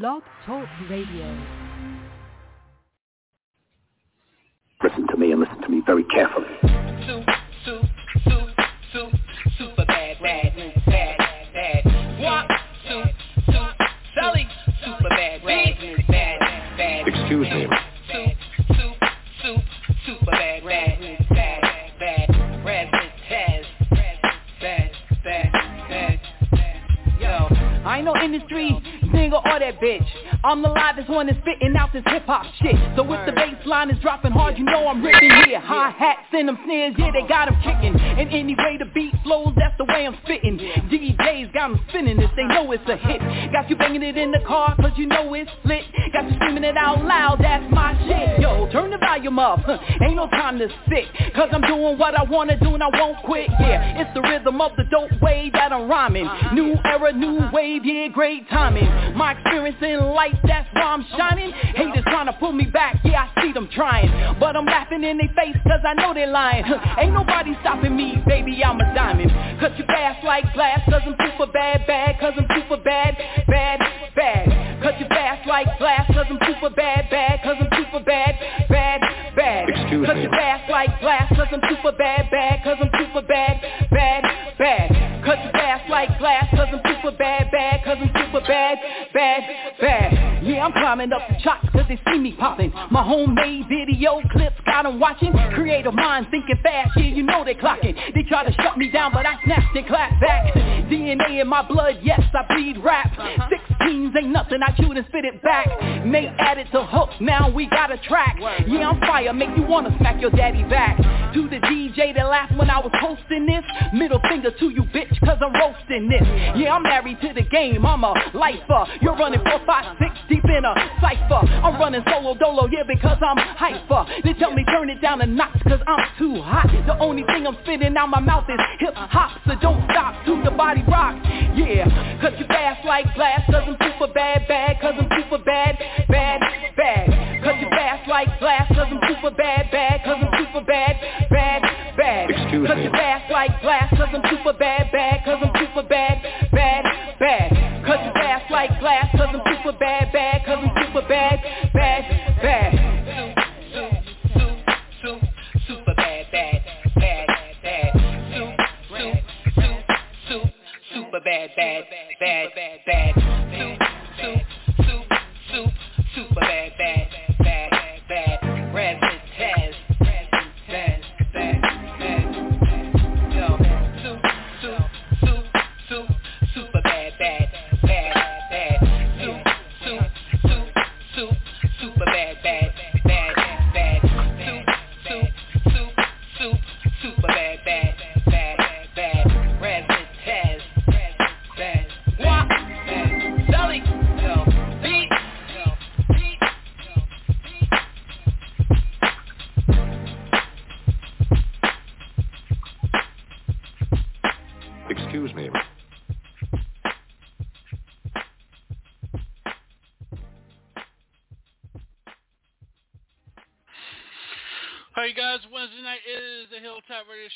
Blog Talk Radio. Listen to me and listen to me very carefully. Soup, soup, soup, soup, super bad, bad, bad, bad. Guap, soup, soup, Sully, super bad, bad, bad, bad. Excuse me. Soup, soup, soup, super bad, bad, bad, bad. Razzle bad, bad, bad, bad. Yo, I ain't no industry nigga or that bitch. I'm the livest one that's spitting out this hip hop shit. So if the bass line is dropping hard, you know I'm ripping here. Hi hats and them snares, yeah, they got 'em kicking. And any way the beat flows, that's the way I'm spitting. DJs got 'em spinning this, they know it's a hit. Got you banging it in the car, cause you know it's lit. Got you screaming it out loud, that's my shit. Yo, turn the volume up, ain't no time to sit. Cause I'm doing what I wanna do and I won't quit, yeah. It's the rhythm of the dope way that I'm rhyming. New era, new wave, yeah, great timing. My experience in life, that's why I'm shining. Haters trying to pull me back, yeah, I see them trying. But I'm laughing in their face cause I know they're lying. Ain't nobody stopping me, baby, I'm a diamond. Cut you fast like glass cause I'm super bad, bad, cause I'm super bad, bad, bad. Cut you fast like glass cause I'm super bad, bad, cause I'm super bad, bad, bad. Excuse Cut me. you fast like glass cause I'm super bad, bad, cause I'm super bad, bad, bad. Cut you fast like glass cause I'm super bad, bad, cause I'm super bad, bad, bad. Yeah, I'm climbing up the charts cause they see me popping. My homemade video clips got 'em watching. Creative minds thinking fast, yeah, you know they clocking. They try to shut me down, but I snatched and clapped back. DNA in my blood, yes, I bleed rap. Uh-huh. Sixteens ain't nothing, I shoot and spit it back. May added to hook, now we got a track. Yeah, I'm fire, make you wanna smack your daddy back. To the DJ that laughed when I was hosting this. Middle finger to you, bitch, cause I'm roasting this. Yeah, I'm married to the game, I'm a lifer. You're running four, five, six deep in a cipher. I'm running solo dolo, yeah, because I'm hyper. They tell me turn it down a notch, cause I'm too hot. The only thing I'm spitting out my mouth is hip hop, so don't stop to the body rock. Yeah, cause you fast like glass, cause I'm super bad, bad, cause I'm super bad, bad, bad. Cause you fast like glass, cause I'm super bad, bad, cause I'm super bad, bad, bad. Excuse Cause me. you fast like glass, cause I'm super bad, bad, cause I'm super bad, bad, bad. Cause you fast like glass, cause I'm super bad, bad, cause I'm super bad, bad, bad. Super bad, bad, bad, bad. Super bad, bad, bad, super bad, bad, bad,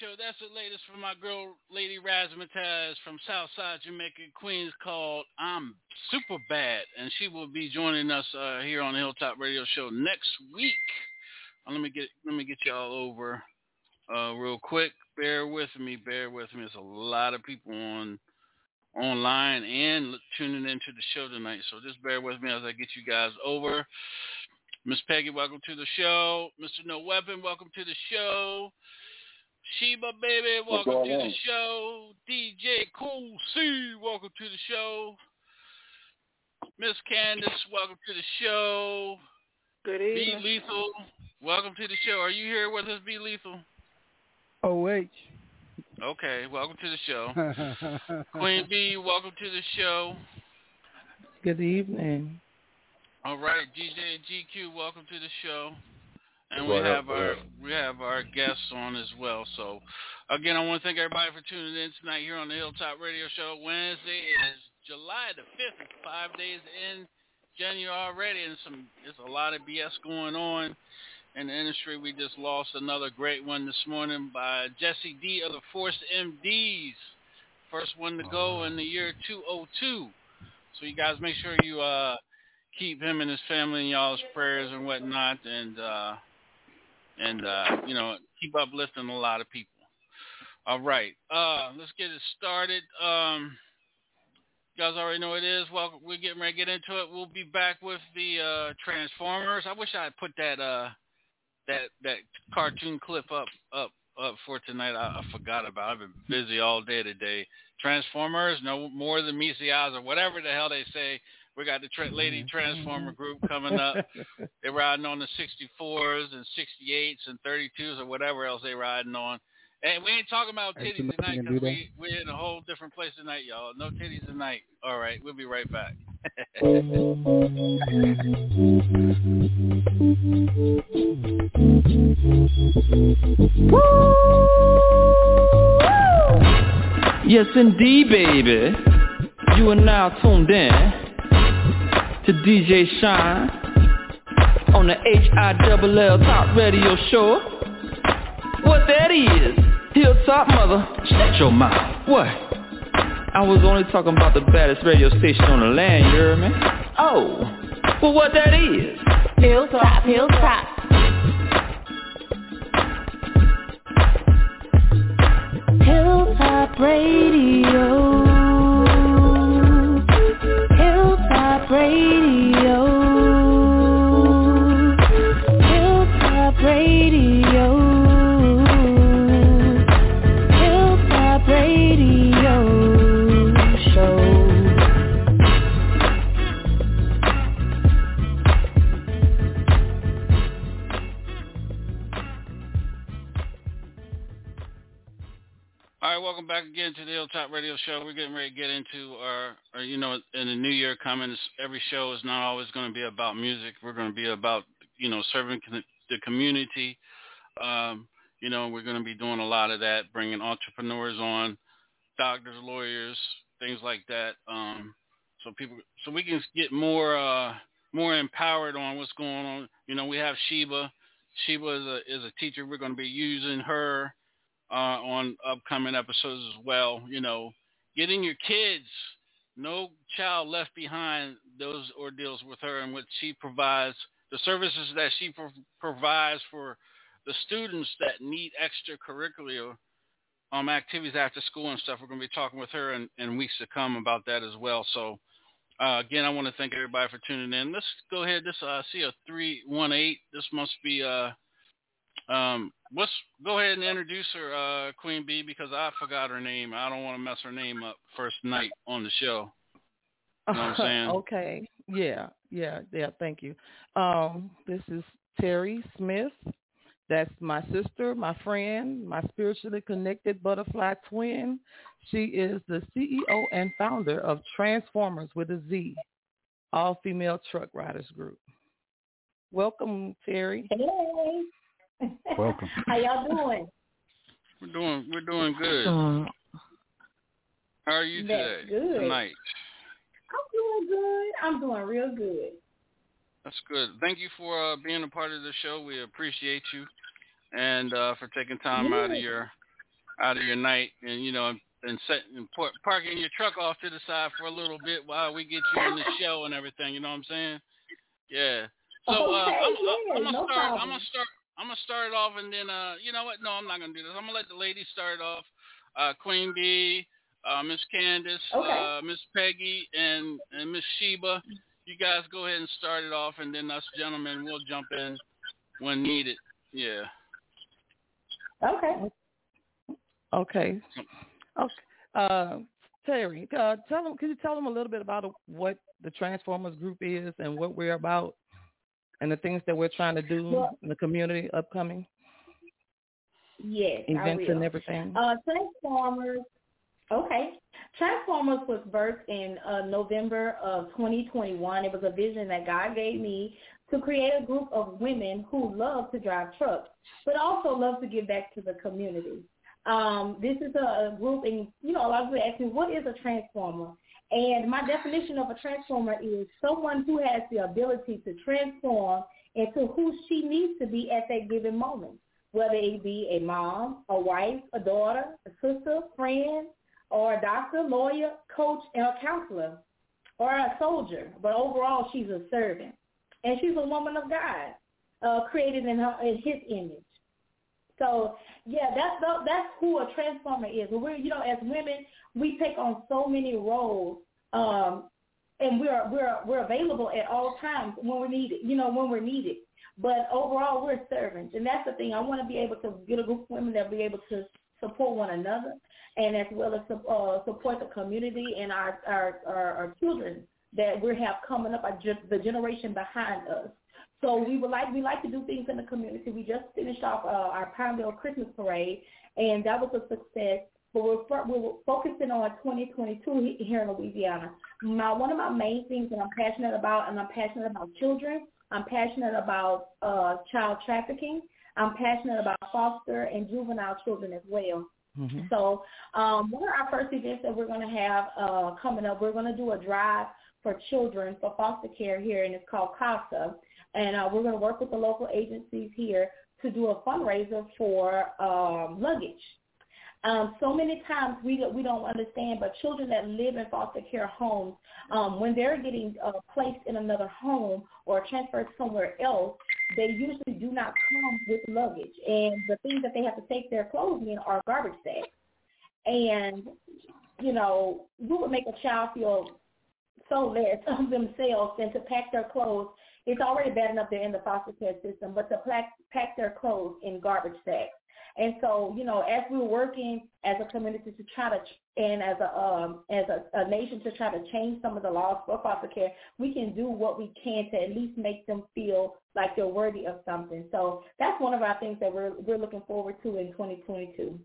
Show. That's the latest from my girl, Lady Razzmatazz from Southside Jamaica, Queens, called I'm Super Bad. And she will be joining us uh, here on the Hilltop Radio Show next week. Uh, let me get let me get y'all over uh, real quick. Bear with me, bear with me. There's a lot of people on online and tuning into the show tonight. So just bear with me as I get you guys over. Miss Peggy, welcome to the show. Mr. No Weapon, welcome to the show. Sheba Baby, welcome going to the show. DJ Cool C, welcome to the show. Miss Candace, welcome to the show. Good evening. Be. Lethal, welcome to the show. Are you here with us, Be Lethal? OH. Okay, welcome to the show. Queen B, welcome to the show. Good evening. All right, DJ and GQ, welcome to the show. And we have our we have our guests on as well. So again, I want to thank everybody for tuning in tonight here on the Hilltop Radio Show. Wednesday is July the fifth. It's five days in January already, and some there's a lot of BS going on in the industry. We just lost another great one this morning by Jessie D of the Force MDs. First one to go in the year 202. So you guys make sure you uh keep him and his family in y'all's prayers and whatnot, and uh, and uh, you know keep uplifting a lot of people. All right, uh, let's get it started. Um, you guys already know what it is. Well, we're getting ready to get into it. We'll be back with the uh, Transformers. I wish I had put that uh, that that cartoon clip up up up for tonight. I, I forgot about. It. I've been busy all day today. Transformers, no more than Missy Eyes or whatever the hell they say. We got the tra- Lady Transformer group coming up. They're riding on the 64s and 68s and 32s or whatever else they're riding on. And we ain't talking about titties tonight because we, we're in a whole different place tonight, y'all. No titties tonight. All right, we'll be right back. Yes, indeed, baby. You are now tuned in to DJ Shine on the H-I-double-L Top Radio Show. What that is, Hilltop Mother, shut your mouth. What? I was only talking about the baddest radio station on the land, you hear me? Oh, well what that is? Hilltop, Hilltop. Hilltop Radio. Hilltop welcome back again to the Hilltop Radio Show. We're getting ready to get into our, our, you know, in the new year coming. Every show is not always going to be about music. We're going to be about, you know, serving the community. Um, you know, we're going to be doing a lot of that, bringing entrepreneurs on, doctors, lawyers, things like that. Um, so people, so we can get more, uh, more empowered on what's going on. You know, we have Sheba. Sheba is a is a teacher. We're going to be using her uh, on upcoming episodes as well. You know, getting your kids, no child left behind. Those ordeals with her and what she provides, the services that she pro- provides for the students that need extracurricular um, activities after school and stuff. We're going to be talking with her in, in weeks to come about that as well. So. Uh, again, I want to thank everybody for tuning in. Let's go ahead. This uh, see a three one eight. This must be uh, um, let's go ahead and introduce her, uh, Queen Bee, because I forgot her name. I don't want to mess her name up first night on the show. You know what I'm saying? okay. Yeah. Yeah. Yeah. Thank you. Um, this is Terry Smith. That's my sister, my friend, my spiritually connected butterfly twin. She is the CEO and founder of Transformers with a Z, all female truck riders group. Welcome, Terry. Hey. Welcome. How y'all doing? We're doing we're doing good. Uh, How are you That's today? good. Tonight. I'm doing good. I'm doing real good. That's good. Thank you for uh, being a part of the show. We appreciate you, and uh, for taking time out of your out of your night, and you know, and setting par- parking your truck off to the side for a little bit while we get you on the show and everything. You know what I'm saying? Yeah. So uh, Okay, I'm, yeah, I'm, I'm gonna no start. I'm problem. gonna start. I'm gonna start it off, and then uh, you know what? No, I'm not gonna do this. I'm gonna let the ladies start off. Uh, Queen Bee, uh, Miss Candace, Okay. uh, Miss Peggy, and and Miss Sheba. You guys go ahead and start it off, and then us gentlemen will jump in when needed. Yeah. Okay. Okay. Okay. Uh, Terry, uh, tell them. Can you tell them a little bit about what the Transformers Group is and what we're about, and the things that we're trying to do Well- in the community, upcoming Yes, events and everything? Uh, Transformers. Okay. Transformers was birthed in uh, November of 2021. It was a vision that God gave me to create a group of women who love to drive trucks, but also love to give back to the community. Um, this is a, a group, and you know, a lot of people ask me, what is a transformer? And my definition of a transformer is someone who has the ability to transform into who she needs to be at that given moment whether it be a mom, a wife, a daughter, a sister, friend, or a doctor, lawyer, coach, and a counselor. or a soldier, but overall she's a servant. And she's a woman of God, uh, created in, her, in his image. So yeah, that's the, that's who a transformer is. We're you know as women we take on so many roles, um, and we're we're we're available at all times when we're needed. You know when we're needed. But overall, we're servants, and that's the thing. I want to be able to get a group of women that be able to support one another, and as well as uh, support the community and our our, our, our children that we have coming up, the generation behind us. So we would like we like to do things in the community. We just finished off uh, our Pineville Christmas parade, and that was a success. But we're we're focusing on 2022 here in Louisiana. My one of my main things that I'm passionate about, and I'm passionate about children. I'm passionate about uh, child trafficking. I'm passionate about foster and juvenile children as well. Mm-hmm. So um, one of our first events that we're going to have uh, coming up, we're going to do a drive for children for foster care here, and it's called CASA. And uh, we're going to work with the local agencies here to do a fundraiser for um, luggage. Um, so many times we we don't understand, but children that live in foster care homes, um, when they're getting uh, placed in another home or transferred somewhere else, they usually do not come with luggage, and the things that they have to take their clothes in are garbage sacks. And you know, what would make a child feel so less of themselves than to pack their clothes it's already bad enough they're in the foster care system, but to pack, pack their clothes in garbage sacks. And so, you know, as we're working as a community to try to, and as a um, as a, a nation to try to change some of the laws for foster care, we can do what we can to at least make them feel like they're worthy of something. So that's one of our things that we're we're looking forward to in 2022.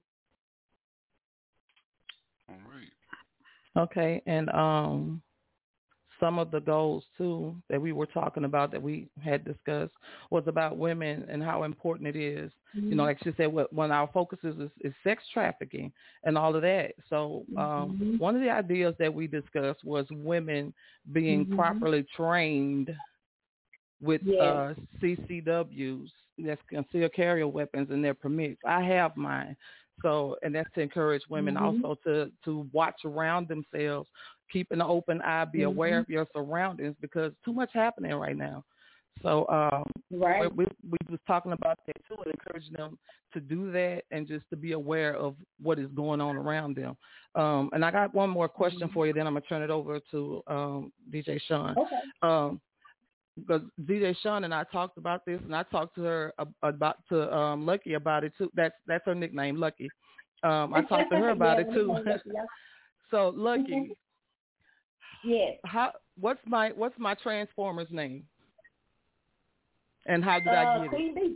All right. Okay, and um, some of the goals too that we were talking about that we had discussed was about women and how important it is. Mm-hmm. You know, mm-hmm. like she said, what one our focus is, is, is sex trafficking and all of that. So um, mm-hmm. one of the ideas that we discussed was women being mm-hmm. properly trained with yes. uh, CCWs, that's concealed carry weapons, and their permits. I have mine. So, and that's to encourage women mm-hmm. also to to watch around themselves keep an open eye, be mm-hmm. aware of your surroundings because too much happening right now. So um, right. we, we was talking about that too and encouraging them to do that and just to be aware of what is going on around them. Um, and I got one more question mm-hmm. for you, then I'm gonna turn it over to um, DJ Sean. Okay. Um, because DJ Sean and I talked about this, and I talked to her about to um, Lucky about it too. That's that's her nickname, Lucky. Um, I talked to her about yeah, it too. so Lucky, mm-hmm. Yes. How? What's my What's my Transformer's name? And how did uh, I get Queen it?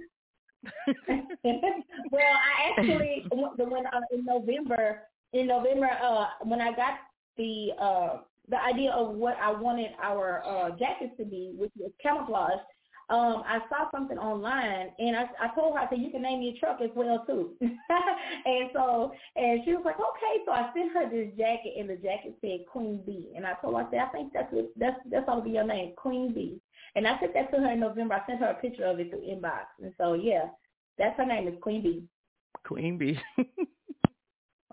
well, I actually the when uh, in November in November uh when I got the uh the idea of what I wanted our uh jackets to be, which was camouflage, um, I saw something online and I, I told her, I said, you can name your truck as well too. and so, and she was like, okay. So I sent her this jacket and the jacket said Queen Bee. And I told her, I said, I think that's, what, that's, that's ought to be your name, Queen Bee. And I sent that to her in November. I sent her a picture of it through inbox. And so, yeah, that's her name is Queen Bee. Queen Bee.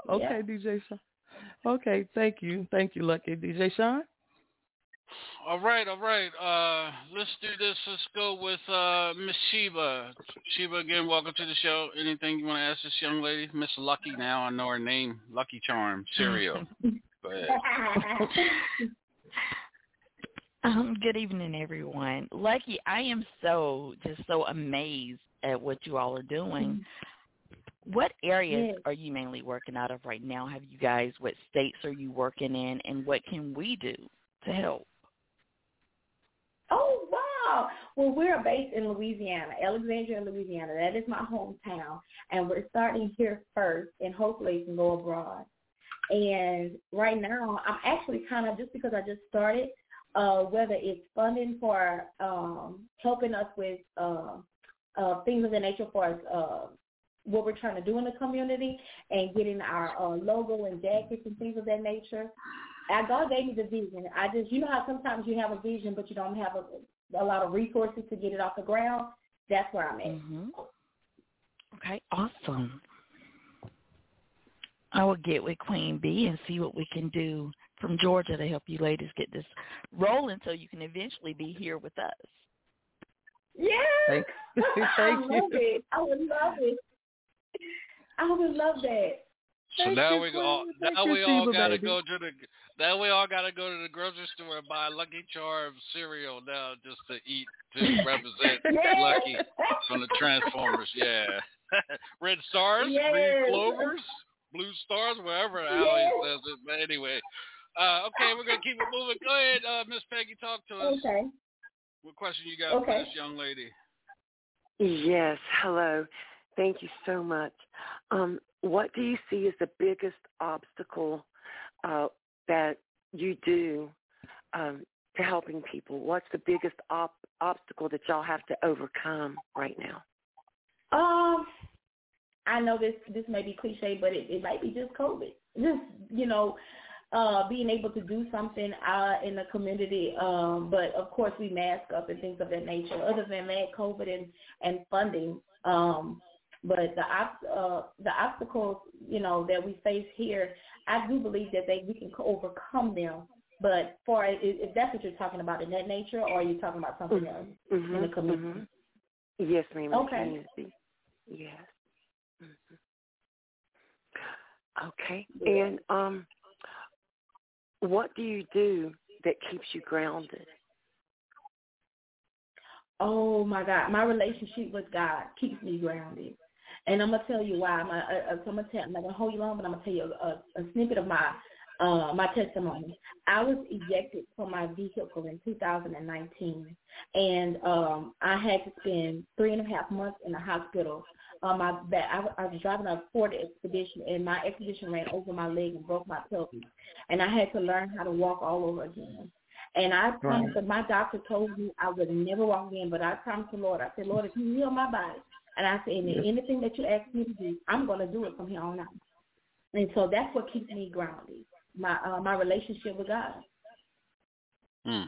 okay, yeah. DJ Sean. Okay, thank you. Thank you, Lucky. DJ Sean? All right, all right. Uh, let's do this. Let's go with uh, Miss Sheba. Sheba, again, welcome to the show. Anything you want to ask this young lady? Miss Lucky now. I know her name. Lucky Charm. Cereal. go ahead. Um, good evening, everyone. Lucky, I am so, just so amazed at what you all are doing. What areas yes. are you mainly working out of right now? Have you guys, what states are you working in, and what can we do to help? Oh, wow. Well, we're based in Louisiana, Alexandria, Louisiana. That is my hometown. And we're starting here first, and hopefully can go abroad. And right now, I'm actually kind of, just because I just started, uh, whether it's funding for um, helping us with uh, uh, things of the nature for uh, what we're trying to do in the community and getting our uh, logo and jackets and things of that nature. I, God gave me the vision. I just, you know how sometimes you have a vision, but you don't have a, a lot of resources to get it off the ground. That's where I'm at. Mm-hmm. Okay, awesome. I will get with Queen Bee and see what we can do from Georgia to help you ladies get this rolling so you can eventually be here with us. Yeah. Thank, thank I you. love it. I would love it. I would love that. So Thank now we all now we all gotta go to the now we all gotta go to the grocery store and buy Lucky Charms cereal now just to eat to represent Lucky from the Transformers. Yeah, red stars, Yes. green clovers, blue stars, wherever how he Yes. says it. But anyway, uh, okay, we're gonna keep it moving. Go ahead, uh, Miss Peggy, talk to us. Okay. What question you got Okay. for this young lady? Yes, hello. Thank you so much. Um, what do you see as the biggest obstacle uh, that you do um, to helping people? What's the biggest op- obstacle that y'all have to overcome right now? Um, I know this this may be cliche, but it, it might be just COVID. Just you know, uh, being able to do something uh, in the community. Um, but of course, we mask up and things of that nature. Other than that, COVID and and funding. Um, but the uh, the obstacles, you know, that we face here, I do believe that they we can overcome them. But for if that's what you're talking about in that nature, or are you talking about something else Mm-hmm, in the community? mhm. Yes, ma'am. Okay. community. Yes. Mhm. Okay. And um, what do you do that keeps you grounded? Oh my God, my relationship with God keeps me grounded, and I'm gonna tell you why. I'm, uh, uh, I'm gonna tell. I'm not gonna hold you long, but I'm gonna tell you a, a snippet of my uh, my testimony. I was ejected from my vehicle in 2019, and um, I had to spend three and a half months in the hospital. Um, back, I, I was driving a Ford Expedition, and my Expedition ran over my leg and broke my pelvis, and I had to learn how to walk all over again. And I promised that my doctor told me I would never walk again, but I promised the Lord, I said, Lord, if you heal my body, and I said, Yes. anything that you ask me to do, I'm going to do it from here on out. And so that's what keeps me grounded, my uh, my relationship with God. Hmm.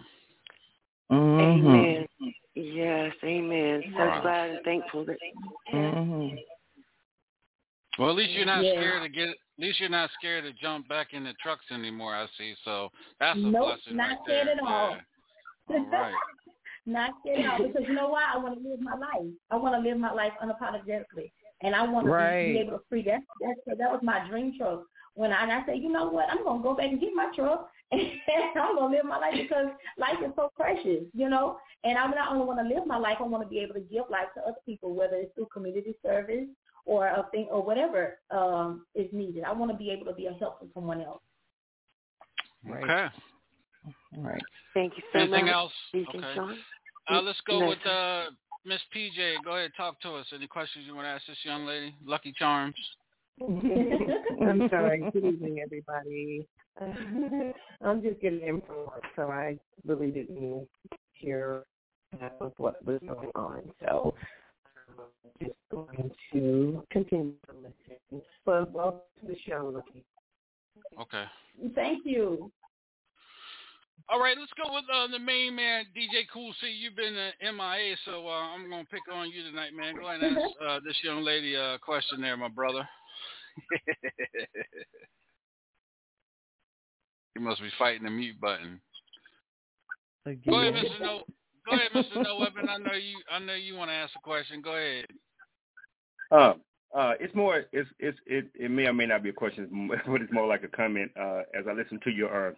Mm-hmm. Amen. Yes, amen. So Wow. glad and thankful that. Mm-hmm. Well, at least you're not Yeah. scared to get. At least you're not scared to jump back in the trucks anymore. I see. So that's a Nope, blessing not right scared there. at all. Yeah. All right. Not scared at all, because you know why? I want to live my life. I want to live my life unapologetically, and I want to Right. be, be able to free. That that's that was my dream truck. When I, and I said, you know what? I'm gonna go back and get my truck, and I'm gonna live my life because life is so precious, you know. And I not only want to live my life, I want to be able to give life to other people, whether it's through community service or a thing or whatever um, is needed. I want to be able to be a help to someone else. Right. Okay. Right. Thank you so Anything much. Anything else? Deacon Okay. Sean. Uh, let's go No, with uh, Miss PJ. Go ahead, talk to us. Any questions you want to ask this young lady? Lucky Charms. I'm sorry. Good evening, everybody. I'm just getting in from work, so I really didn't hear half of what was going on. So I'm just going to continue to listen. But welcome to the show, Lucky. Okay. Thank you. All right, let's go with uh, the main man, DJ Cool C. You've been uh, MIA, so uh, I'm gonna pick on you tonight, man. Go ahead and ask uh, this young lady a question there, my brother. you must be fighting the mute button. Go ahead, Mr. No. Go ahead, Mr. No Weapon. I know you. I know you want to ask a question. Go ahead. Um, uh, it's more, it's, it's, it, it may or may not be a question, but it's more like a comment. Uh, as I listen to your uh,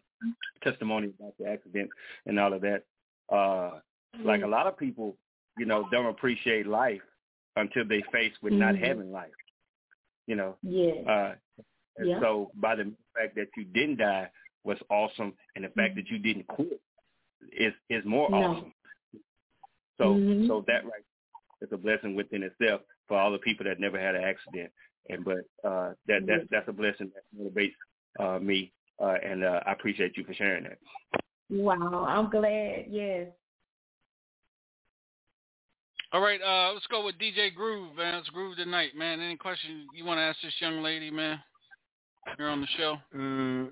testimony about the accident and all of that, uh, like a lot of people, you know, don't appreciate life until they face with not Mhm. having life. You know, Yes. uh, Yeah. so by the fact that you didn't die was awesome, and the fact that you didn't quit is is more No. awesome. So Mhm. so that right is a blessing within itself for all the people that never had an accident. And but uh, that that that's a blessing that motivates uh, me, uh, and uh, I appreciate you for sharing that. Wow, I'm glad. Yes. All right, uh, let's go with DJ Groove, man. Let's groove tonight, man. Any question you want to ask this young lady, man? Here on the show. Mm,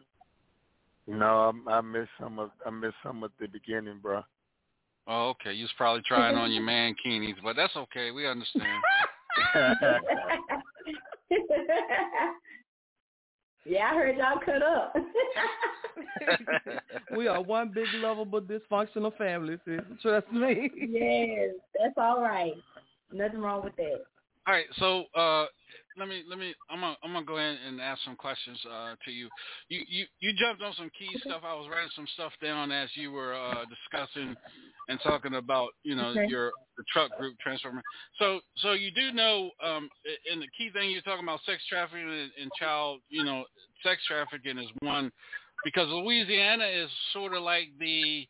no, I, I missed some of I missed some at the beginning, bro. Oh, okay. You was probably trying on your man mankinis, but that's okay. We understand. Yeah, I heard y'all cut up. we are one big lovable dysfunctional family, sis. Trust me. yes, that's all right. Nothing wrong with that. All right, so uh, let me let me I'm gonna I'm gonna go in and ask some questions uh, to you. You you you jumped on some key stuff. I was writing some stuff down as you were uh, discussing and talking about you know Okay. your the truck group transformer. So so you do know um, and the key thing you're talking about sex trafficking and, and child you know sex trafficking is one because Louisiana is sort of like the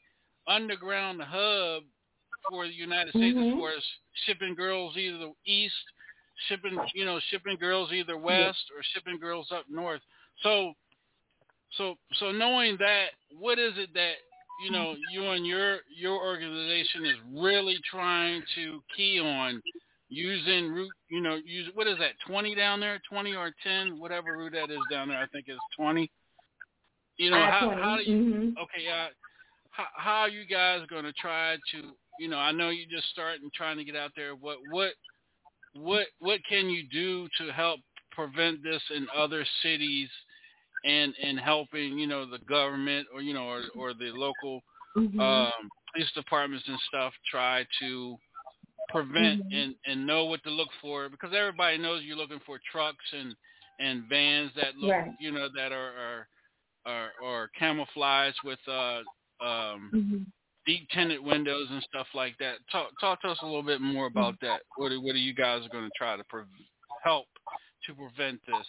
underground hub for the United States as Mhm. far as shipping girls either the east shipping you know shipping girls either west or shipping girls up north so so so knowing that what is it that you know you and your your organization is really trying to key on using root you know use what is that 20 down there 20 or 10 whatever root that is down there i think it's 20 you know how, I-20. how do you Mhm. okay uh, how, how are you guys going to try to you know i know you just starting trying to get out there what what what what can you do to help prevent this in other cities and and helping you know the government or you know or, or the local Mhm. um police departments and stuff try to prevent Mhm. and and know what to look for because everybody knows you're looking for trucks and and vans that look Right. you know that are are are, are camouflaged with uh um Mhm. deep tinted windows and stuff like that. Talk talk to us a little bit more about that. What are, what are you guys going to try to pre- help to prevent this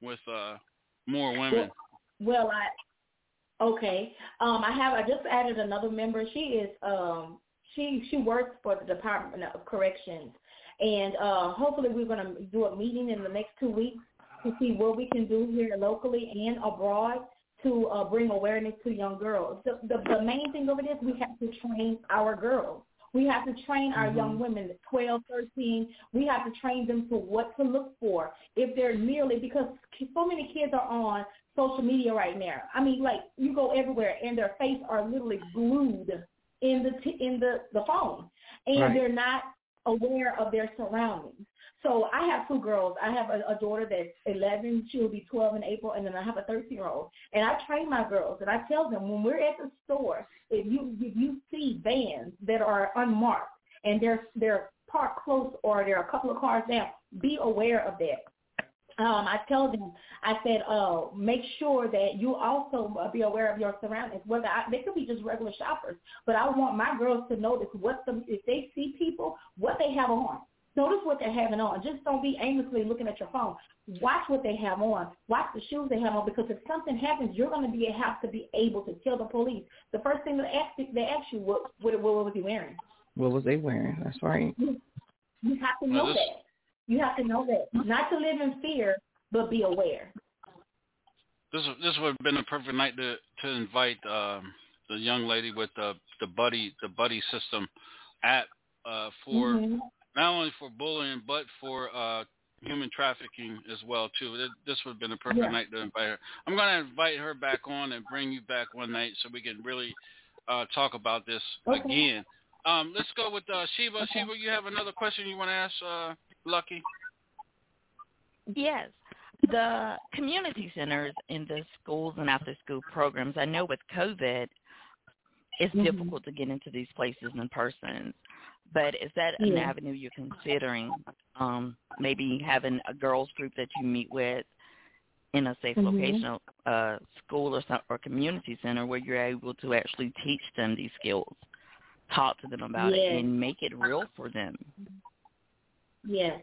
with uh more women? Well, I okay. Um, I have. I just added another member. She is. Um, she she works for the Department of Corrections, and uh, hopefully we're going to do a meeting in the next two weeks to see what we can do here locally and abroad to uh, bring awareness to young girls. The, the the main thing over this, we have to train our girls. We have to train our young mm-hmm. women, 12, 13. We have to train them to what to look for if they're merely because so many kids are on social media right now. I mean, like you go everywhere and their face are literally glued in the t- in the the phone, and Right. they're not aware of their surroundings. So I have two girls. I have a, a daughter that's 11. She will be 12 in April, and then I have a 13 year old. And I train my girls, and I tell them when we're at the store, if you if you see vans that are unmarked and they're they're parked close or they're a couple of cars down, be aware of that um, I tell them, I said, uh, make sure that you also uh, be aware of your surroundings. Whether I, they could be just regular shoppers, but I want my girls to notice what the if they see people, what they have on. Notice what they're having on. Just don't be aimlessly looking at your phone. Watch what they have on. Watch the shoes they have on because if something happens, you're going to be have to be able to tell the police. The first thing they ask they ask you what what, what was he wearing. What was they wearing? That's right. You have to Well, know this- that. You have to know that. Not to live in fear, but be aware. This this would have been a perfect night to to invite um the young lady with the the buddy the buddy system app uh for Mhm. Not only for bullying but for uh human trafficking as well too. This would have been a perfect Yeah. night to invite her. I'm going to invite her back on and bring you back one night so we can really uh talk about this Okay. again. Um let's go with uh Sheba. Sheba, you have another question you want to ask uh Lucky? Yes. The community centers in the schools and after school programs, I know with COVID, it's Mhm. difficult to get into these places in person. But is that an Yeah. avenue you're considering? Um, maybe having a girls group that you meet with in a safe Mhm. location, uh, school or some, or community center where you're able to actually teach them these skills, talk to them about it, and make it real for them. Yes.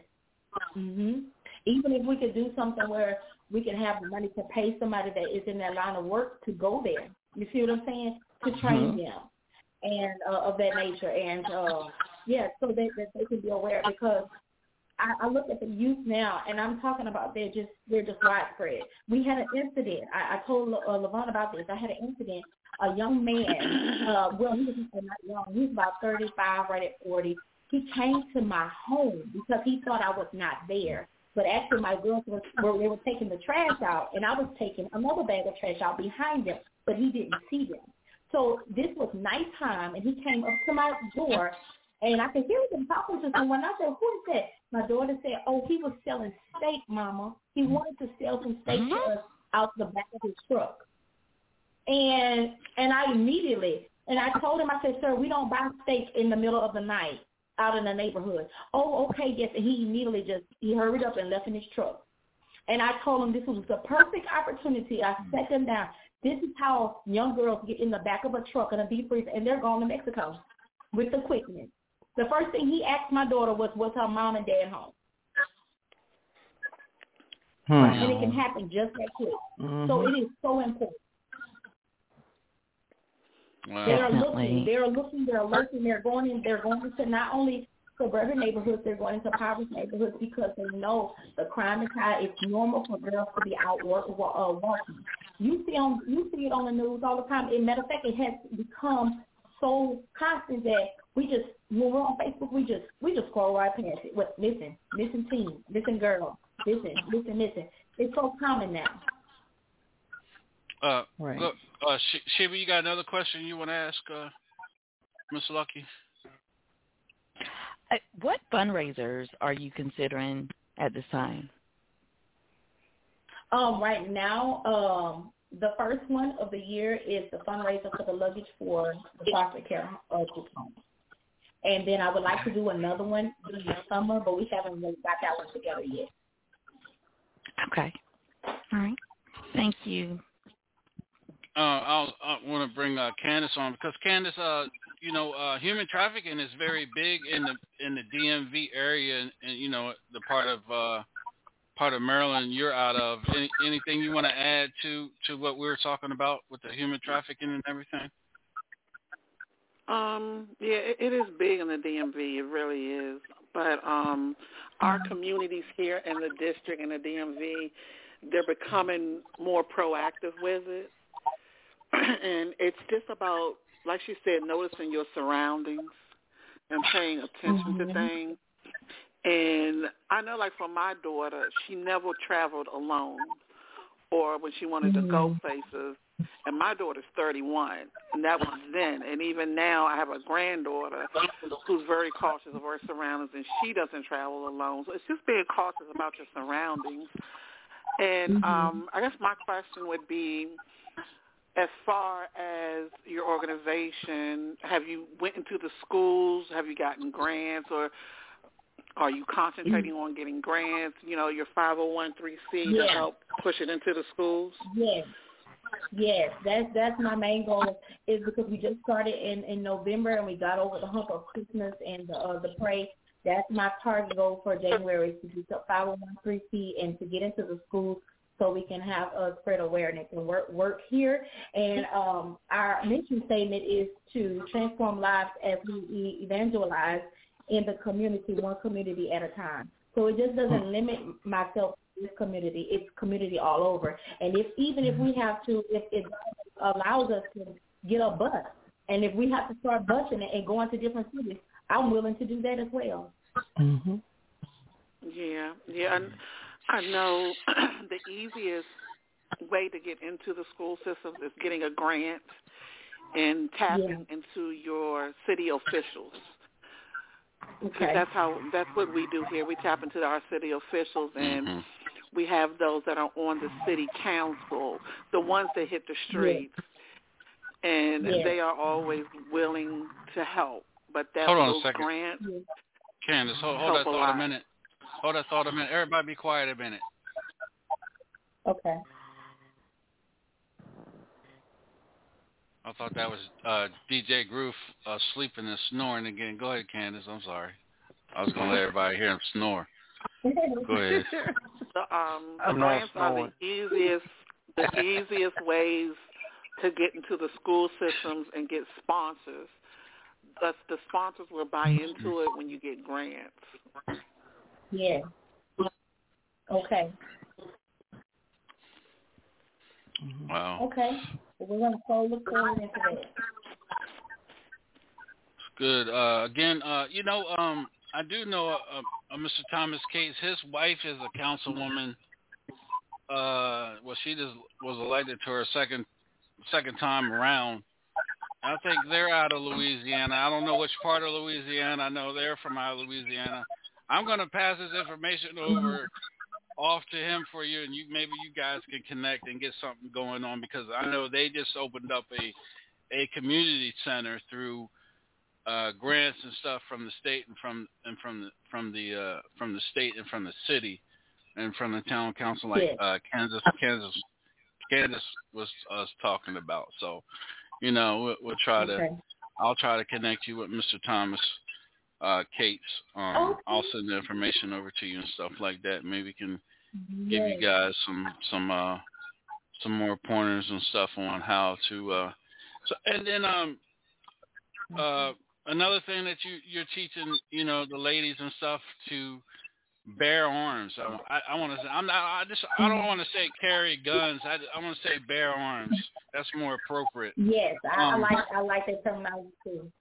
Mhm. Even if we could do something where we can have the money to pay somebody that is in that line of work to go there. You see what I'm saying? To train Mhm. them and uh, of that nature, and uh, yeah, so that, that they can be aware because. I, I look at the youth now, and I'm talking about they're just they're just widespread. We had an incident. I, I told uh, Levon about this. I had an incident. A young man, uh, well, he was not young. He was about 35, right at 40. He came to my home because he thought I was not there. But actually, my girls were, were they were taking the trash out, and I was taking another bag of trash out behind them, but he didn't see them. So this was nighttime, and he came up to my door, and I could hear them talking to someone. I said, "Who is that?" My daughter said, "Oh, he was selling steak, Mama. He mm-hmm. wanted to sell some steak to mm-hmm. us out the back of his truck. And and I immediately and I told him, I said, Sir, we don't buy steak in the middle of the night out in the neighborhood. Oh, okay, yes. And he immediately just he hurried up and left in his truck. And I told him this was the perfect opportunity. I set them down. This is how young girls get in the back of a truck and a deep freeze, and they're going to Mexico with the quickness. The first thing he asked my daughter was, was her mom and dad home? Hmm. And it can happen just that quick. Mm-hmm. So it is so important. Wow. They're looking, they're looking, they're lurking, they're going in, they're going into not only suburban neighborhoods, they're going into impoverished neighborhoods because they know the crime is high. It's normal for girls to be out work, uh, walking. You see on you see it on the news all the time. As matter of fact, it has become so constant that we just when we're on Facebook, we just we just scroll right past it. What listen, listen teen, listen girl, listen, listen, listen. It's so common now. Uh, Right. look, uh, Sh- Sheba, you got another question you want to ask, uh, Miss Lucky? Uh, what fundraisers are you considering at this time? Um, right now, um, the first one of the year is the fundraiser for the luggage for the foster care uh, group home. And then I would like to do another one during the summer, but we haven't really got that one together yet. Okay. All right. Thank you. Uh, I'll, I want to bring uh, Candace on because Candace, uh, you know, uh, human trafficking is very big in the in the DMV area, and, and you know, the part of uh, part of Maryland you're out of. Any, anything you want to add to to what we were talking about with the human trafficking and everything? Um, yeah, it, it is big in the DMV. It really is. But um, our communities here in the district and the DMV, they're becoming more proactive with it. and it's just about, like she said, noticing your surroundings and paying attention to mm-hmm. things. And I know, like for my daughter, she never traveled alone, or when she wanted to go mm-hmm. places. And my daughter's 31, and that was then. And even now, I have a granddaughter who's very cautious of her surroundings, and she doesn't travel alone. So it's just being cautious about your surroundings. And mm-hmm. um, I guess my question would be, as far as your organization, have you went into the schools? Have you gotten grants, or are you concentrating on getting grants? You know, your 501c to help push it into the schools. Yes. Yes, that's that's my main goal is because we just started in in November and we got over the hump of Christmas and the uh, the parade. That's my target goal for January is to do the 501c and to get into the schools so we can have uh, spread awareness and work work here. And um, our mission statement is to transform lives as we e- evangelize in the community, one community at a time. So it just doesn't limit myself to this community. It's community all over. And if even if we have to, if it allows us to get a bus, and if we have to start busing it and going to different cities, I'm willing to do that as well. Mm-hmm. Yeah, yeah. And I know the easiest way to get into the school system is getting a grant and tapping into your city officials. 'Cause Okay. That's how that's what we do here. We tap into our city officials and mm-hmm. we have those that are on the city council, the ones that hit the streets. And Yeah. they are always willing to help. But that Hold on a second. grant Candace, hold, hold that thought a lot. minute. Hold that thought a minute. Everybody be quiet a minute. Okay. I thought that was uh, DJ Groove uh, sleeping and snoring again. Go ahead, Candace. I'm sorry. I was going to let everybody hear him snore. Go ahead. The, um, the I'm not grants are the easiest, the easiest ways to get into the school systems and get sponsors. Thus, the sponsors will buy into it when you get grants. Yeah. Okay. Wow. Okay. Well, we're gonna so look forward into that. Good. Uh, again, uh, you know, um, I do know uh, uh, Mr. Thomas Cates. His wife is a councilwoman. Uh, well, she just was elected to her second second time around. I think they're out of Louisiana. I don't know which part of Louisiana. I know they're from out of Louisiana. I'm going to pass this information over off to him for you, and you maybe you guys can connect and get something going on because I know they just opened up a a community center through uh, grants and stuff from the state and from and from the from the uh, from the state and from the city and from the town council like uh, Candace Candace Candace was us talking about. So, you know, we'll, we'll try to I'll try to connect you with Mr. Thomas uh Cates. Um Okay. I'll send the information over to you and stuff like that. Maybe can give Yes. you guys some some uh some more pointers and stuff on how to uh so and then um uh another thing that you you're teaching you know the ladies and stuff to bear arms um, i i want to say i'm not i just i don't want to say carry guns i i want to say bear arms that's more appropriate Yes, I, I Um, like I like that terminology too.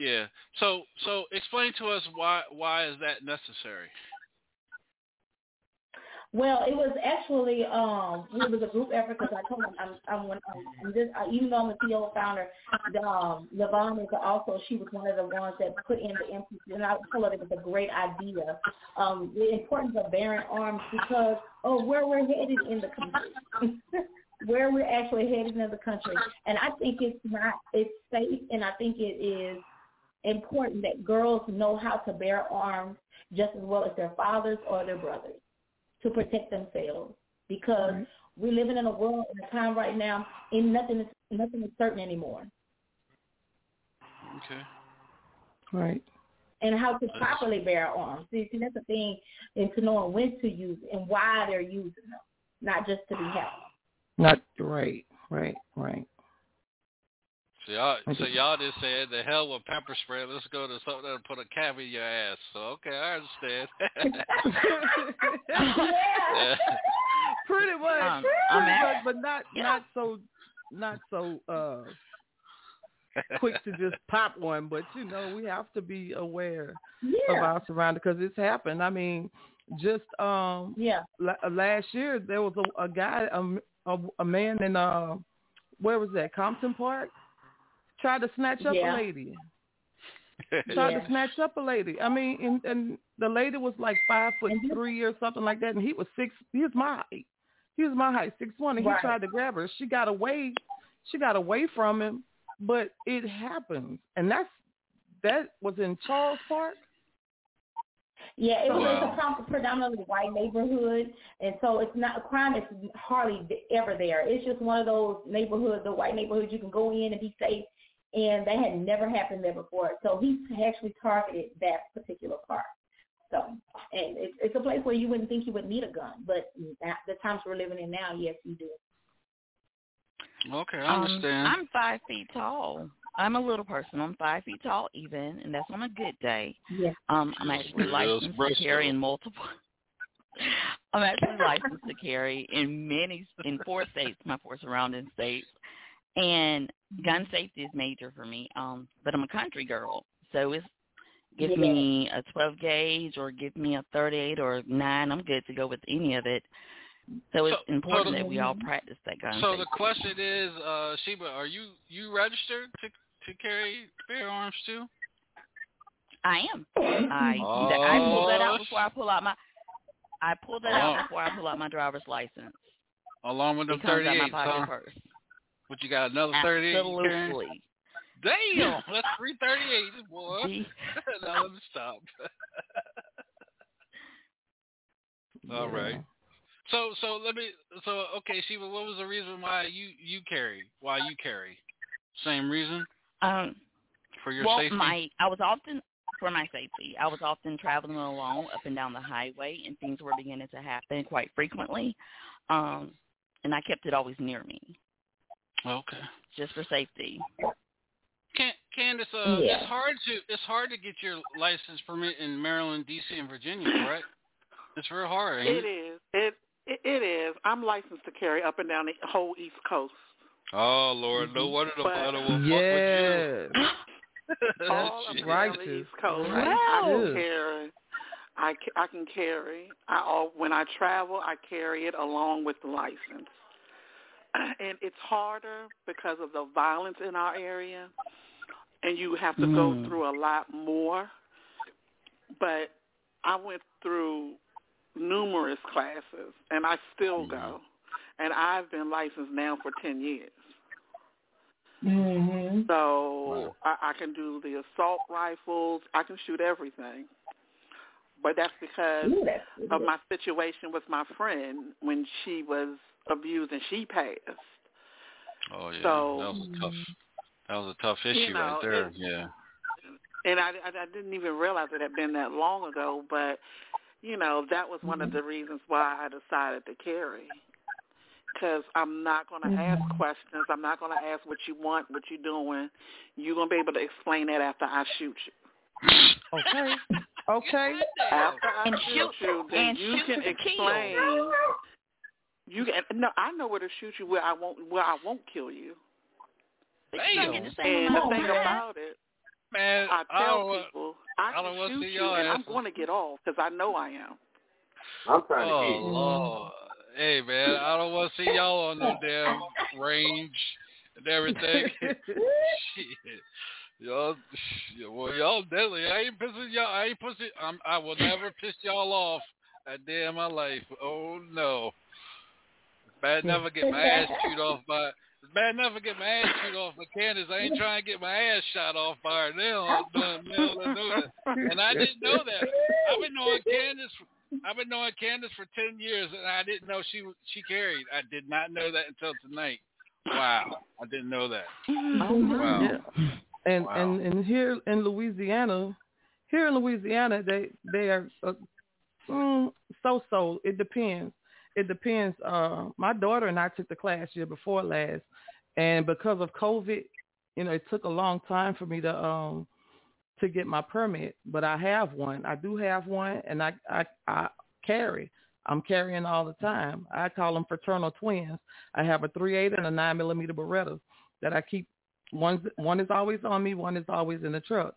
Yeah so so explain to us why why is that necessary Well, it was actually um it was a group effort because I told them I'm I'm, I'm, I'm just I, even though I'm the CEO founder, the, um, Levon is also she was one of the ones that put in the emphasis, and I told her it was a great idea. Um, the importance of bearing arms because of where we're headed in the country. where we're actually headed in the country. And I think it's not it's safe and I think it is important that girls know how to bear arms just as well as their fathers or their brothers to protect themselves because we're living in a world in a time right now and nothing is nothing is certain anymore. okay Right. And how to properly bear arms. See, see that's the thing into knowing when to use and why they're using them, not just to be held. Not right. Right. Right. So y'all so y'all just said the hell with pepper spray let's go to something that'll put a cavity in your ass so okay i understand Yeah. Pretty much. Um, Pretty I'm much, at- but not not so not so uh quick to just pop one. But you know, we have to be aware of our surroundings because it's happened. I mean, just um Yeah. la- last year there was a, a guy a, a, a man in uh where was that Compton Park tried to snatch up Yeah. a lady tried Yeah. to snatch up a lady. I mean, and, and the lady was like five foot mm-hmm. three or something like that, and he was six. He was my height. He was my height, six one, and Right. he tried to grab her. She got away. She got away from him, but it happens, and that's that was in Charles Park. Yeah, it was Wow. a predominantly white neighborhood, and so it's not a crime is hardly ever there. It's just one of those neighborhoods, the white neighborhoods you can go in and be safe, and that had never happened there before. So he actually targeted that particular part. So, and it's, it's a place where you wouldn't think you would need a gun, but at the times we're living in now, yes, you do. okay i Um, understand I'm five feet tall. I'm a little person. I'm five feet tall even, and that's on a good day. Yeah. Um, I'm actually licensed to carry in multiple. I'm actually licensed to carry in many, in four states, my four surrounding states, and gun safety is major for me. Um, but I'm a country girl, so it's give Yeah. me a 12 gauge or give me a 38 or nine. I'm good to go with any of it. So it's So- so important the- that we all practice that gun safety. So safety. the question is, uh, Sheba, are you you registered to to carry firearms too? I am. I I pull that out Oh, before I pull out my. I pull that out Oh. before I pull out my driver's license. Along with the them comes out my 38, pocket huh? first. But you got another 38? Absolutely. Damn, that's three thirty eight, boy. Now let me stop. All right. So so let me so okay, Sheba, what was the reason why you you carry? Why you carry? Same reason Um, for your well, safety. my I was often for my safety. I was often traveling alone up and down the highway, and things were beginning to happen quite frequently. Um, and I kept it always near me, Okay. just for safety. Can Candace, uh, Yeah. it's hard to it's hard to get your license permit in Maryland, DC, and Virginia, correct? It's real hard. Ain't It is. It, it it is. I'm licensed to carry up and down the whole East Coast. Oh Lord, no wonder the But- butter will Yeah. fuck with you. All up and down the East Coast. I can carry. I, I can carry. I al- when I travel, I carry it along with the license. And it's harder because of the violence in our area, and you have to go Mm. through a lot more. But I went through numerous classes, and I still go. And I've been licensed now for ten years. Mm-hmm. So I, I can do the assault rifles. I can shoot everything. But that's because Ooh, that's of my situation with my friend when she was abused and she passed. Oh yeah, So- that was a tough. Mm-hmm. That was a tough issue You know, right there. it- Yeah. and I, I, I didn't even realize it had been that long ago. But you know, that was one of the mm-hmm. reasons why I decided to carry. Because I'm not going to ask mm-hmm. questions. I'm not going to ask what you want, what you're doing. You're going to be able to explain that after I shoot you. Okay. Okay. After I And shoot shoot- you, then and you shoot can explain. kill. Explain. You can no. I know where to shoot you where I won't where I won't kill you. But you don't get the same And the thing about it, Man, I I tell don't want- people I I can don't want to shoot you, your and I'm going to get off because I know I am. I'm trying Oh to get Lord. Hey man, I don't want to see y'all on no damn range and everything. Shit. Y'all, well, y'all deadly. I ain't pissing y'all. I ain't pussy. I'm, I will never piss y'all off a day in my life. Oh no. It's bad enough I get my ass chewed off by. It's bad enough I get my ass chewed off by Candace. I ain't trying to get my ass shot off by her. They don't they don't know that. And I didn't know that. I've been knowing Candace. I've been knowing Candace for ten years, and I didn't know she she carried. I did not know that until tonight. Wow, I didn't know that. Oh my. Wow. Yeah. And Wow. and and here in Louisiana, here in Louisiana, they they are uh, mm, so so. It depends. It depends. Uh, my daughter and I took the class year before last, and because of COVID, you know, it took a long time for me to um to get my permit. But I have one. I do have one, and I I, I carry. I'm carrying all the time. I call them fraternal twins. I have a three eight and a nine millimeter Beretta that I keep. One one is always on me. One is always in the truck.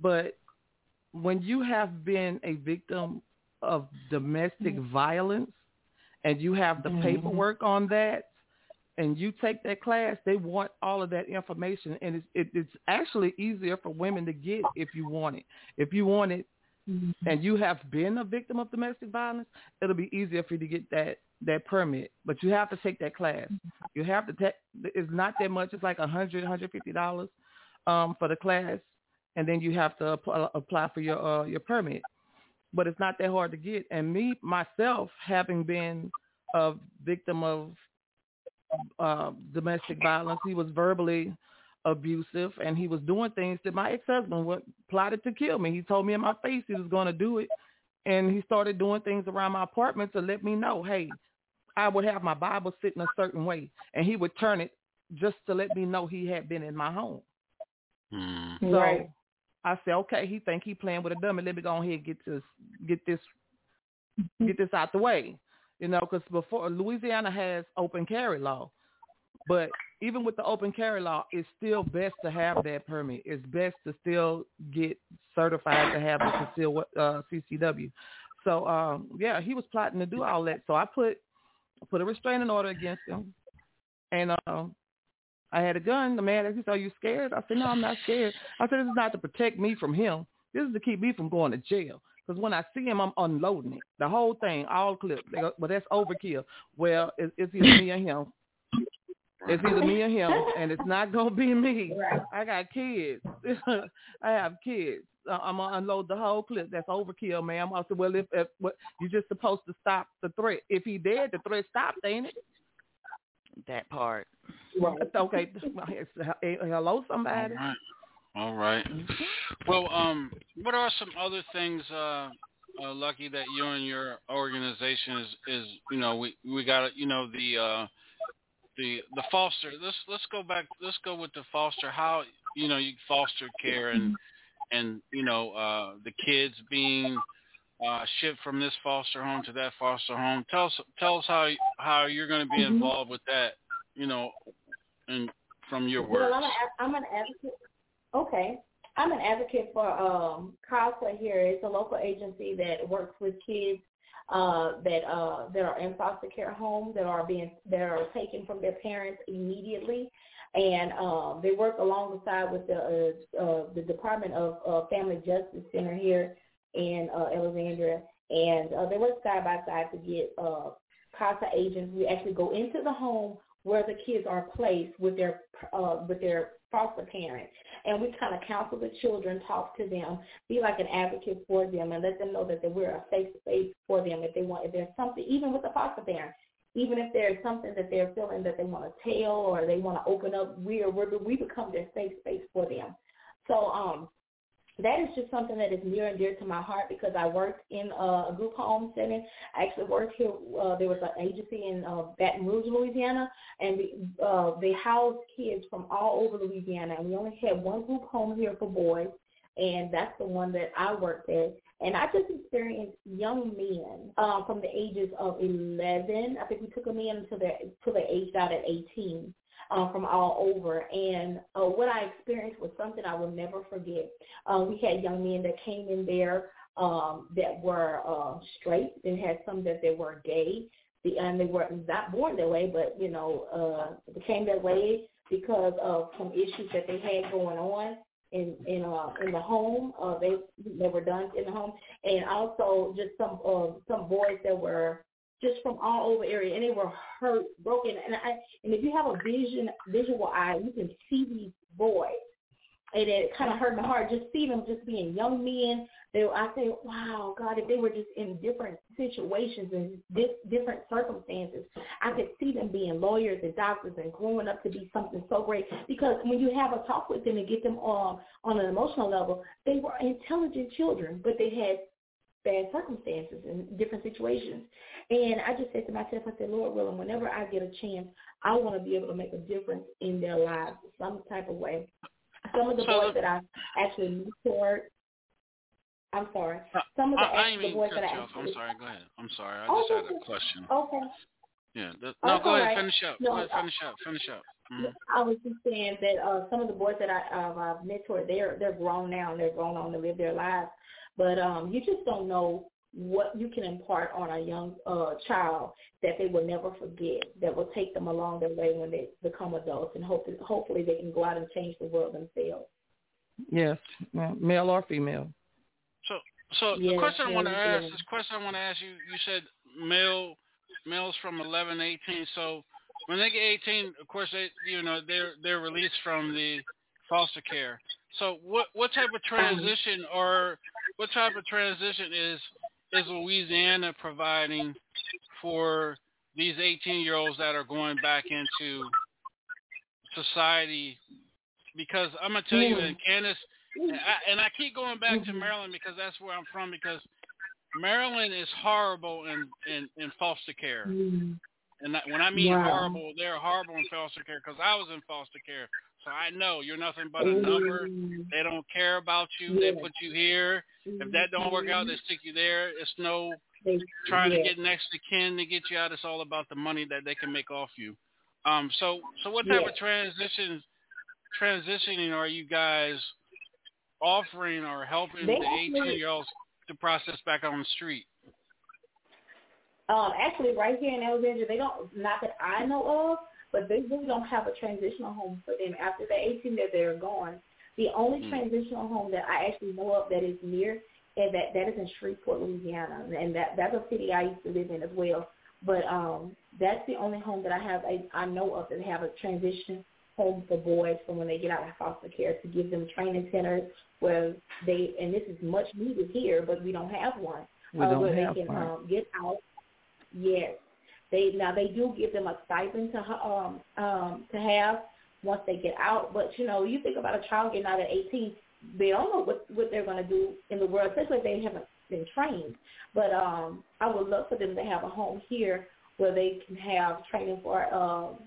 But when you have been a victim of domestic violence and you have the Mhm. paperwork on that and you take that class, they want all of that information, and it's it, it's actually easier for women to get if you want it. If you want it, and you have been a victim of domestic violence, it'll be easier for you to get that that permit. But you have to take that class. You have to take. It's not that much. It's like a hundred, hundred fifty dollars um, for the class, and then you have to apply, apply for your uh, your permit. But it's not that hard to get. And me myself, having been a victim of uh, domestic violence, he was verbally abusive, and he was doing things that my ex-husband would, plotted to kill me. He told me in my face he was going to do it, and he started doing things around my apartment to let me know, hey, I would have my Bible sitting a certain way, and he would turn it just to let me know he had been in my home. Hmm. So Right. I said, okay, he think he playing with a dummy. Let me go ahead and get this, get this, get this out the way. You know, because before Louisiana has open carry law, but even with the open carry law, it's still best to have that permit. It's best to still get certified to have the concealed uh, CCW. So um, yeah, he was plotting to do all that. So I put put a restraining order against him, and um, I had a gun. The man asked me, "Are you scared?" I said, "No, I'm not scared." I said, "This is not to protect me from him. This is to keep me from going to jail." Because when I see him, I'm unloading it, the whole thing, all clips. Go, Well, that's overkill. Well, it's, it's either me or him. It's either me or him, and it's not gonna be me. I got kids. I have kids. I'm gonna unload the whole clip. That's overkill, ma'am. I said, well, if, if what, you're just supposed to stop the threat. If he did, the threat stopped, ain't it? That part. Okay. Hello, somebody. All right. All right. Well, um, what are some other things, uh, uh, Lucky, that you and your organization is, is you know, we we got, you know, the uh, the the foster. Let's let's go back. Let's go with the foster. How you know you foster care and and you know uh, the kids being uh, shipped from this foster home to that foster home. Tell us tell us how how you're going to be Mhm. involved with that. You know, and from your words. Well, I'm, a, I'm an advocate. Okay. I'm an advocate for um, CASA here. It's a local agency that works with kids uh, that uh, that are in foster care homes that are being that are taken from their parents immediately, and um, they work alongside with the uh, uh, the Department of uh, Family Justice Center here in uh, Alexandria, and uh, they work side by side to get uh, CASA agents. We actually go into the home where the kids are placed with their uh, with their foster parents, and we kind of counsel the children, talk to them, be like an advocate for them, and let them know that we're a safe space for them if they want. If there's something, even with the foster parent, even if there's something that they're feeling that they want to tell or they want to open up, we are we become their safe space for them. So um, that is just something that is near and dear to my heart because I worked in a group home setting. I actually worked here. Uh, there was an agency in uh, Baton Rouge, Louisiana, and uh, they housed kids from all over Louisiana. And we only had one group home here for boys, and that's the one that I worked at. And I just experienced young men um, from the ages of 11. I think we took them in until they until they aged out at 18 uh, from all over. And uh, what I experienced was something I will never forget. Uh, we had young men that came in there um, that were uh, straight and had some that they were gay. The, and they were not born that way, but you know, uh, became that way because of some issues that they had going on in in uh in the home. Uh they they were done in the home. And also just some uh some boys that were just from all over area, and they were hurt, broken. And I, and if you have a vision, visual eye, you can see these boys, and it kind of hurt my heart just see them just being young men. They, I say, wow, God, if they were just in different situations and di- different circumstances, I could see them being lawyers and doctors and growing up to be something so great. Because when you have a talk with them and get them on on an emotional level, they were intelligent children, but they had bad circumstances and different situations. And I just said to myself, I said, Lord willing, whenever I get a chance, I want to be able to make a difference in their lives some type of way. Some of the boys that I actually mentored, I'm sorry. Uh, some of the, I, I the boys that I actually, I'm sorry. Go ahead. I'm sorry. I oh, just had a question. Okay. Yeah. The, no, oh, go ahead. Right. Finish up. No, go ahead. Finish up. Finish up. Mm-hmm. I was just saying that uh, some of the boys that I, uh, I've mentored, they're they're grown now and they're grown on to live their lives. But um, you just don't know what you can impart on a young uh, child that they will never forget, that will take them along their way when they become adults, and hopefully, hopefully they can go out and change the world themselves. Yes, male or female. So, so yes, the question I want to yes, ask, yes. this question I want to ask you, you said male, males from 11, 18. So when they get 18, of course, they, you know, they're they're released from the foster care. So what what type of transition or what type of transition is is Louisiana providing for these 18 year olds that are going back into society? Because I'm gonna tell you, and Candace, and I, and I keep going back to Maryland because that's where I'm from. Because Maryland is horrible in in, in foster care. Mm-hmm. And that, when I mean Wow. horrible, they're horrible in foster care because I was in foster care. So I know you're nothing but a number. They don't care about you. They put you here. If that don't work out, they stick you there. It's no trying to get next to kin to get you out. It's all about the money that they can make off you. Um. So so what type Yeah. of transitions transitioning are you guys offering or helping They the 18 year olds to process back on the street? Um, actually, right here in Alexandria, they don't, not that I know of, but they really don't have a transitional home for them after the 18 that they're gone. The only Mm. transitional home that I actually know of that is near, and that that is in Shreveport, Louisiana, and that that's a city I used to live in as well. But um, that's the only home that I have I, I know of that have a transition home for boys from when they get out of foster care to give them training centers where they and this is much needed here, but we don't have one We uh, don't where have they can one. um, get out. Yes, they now they do give them a stipend to um um to have once they get out. But you know, you think about a child getting out at 18, they don't know what what they're going to do in the world, especially if they haven't been trained. But um, I would love for them to have a home here where they can have training for um,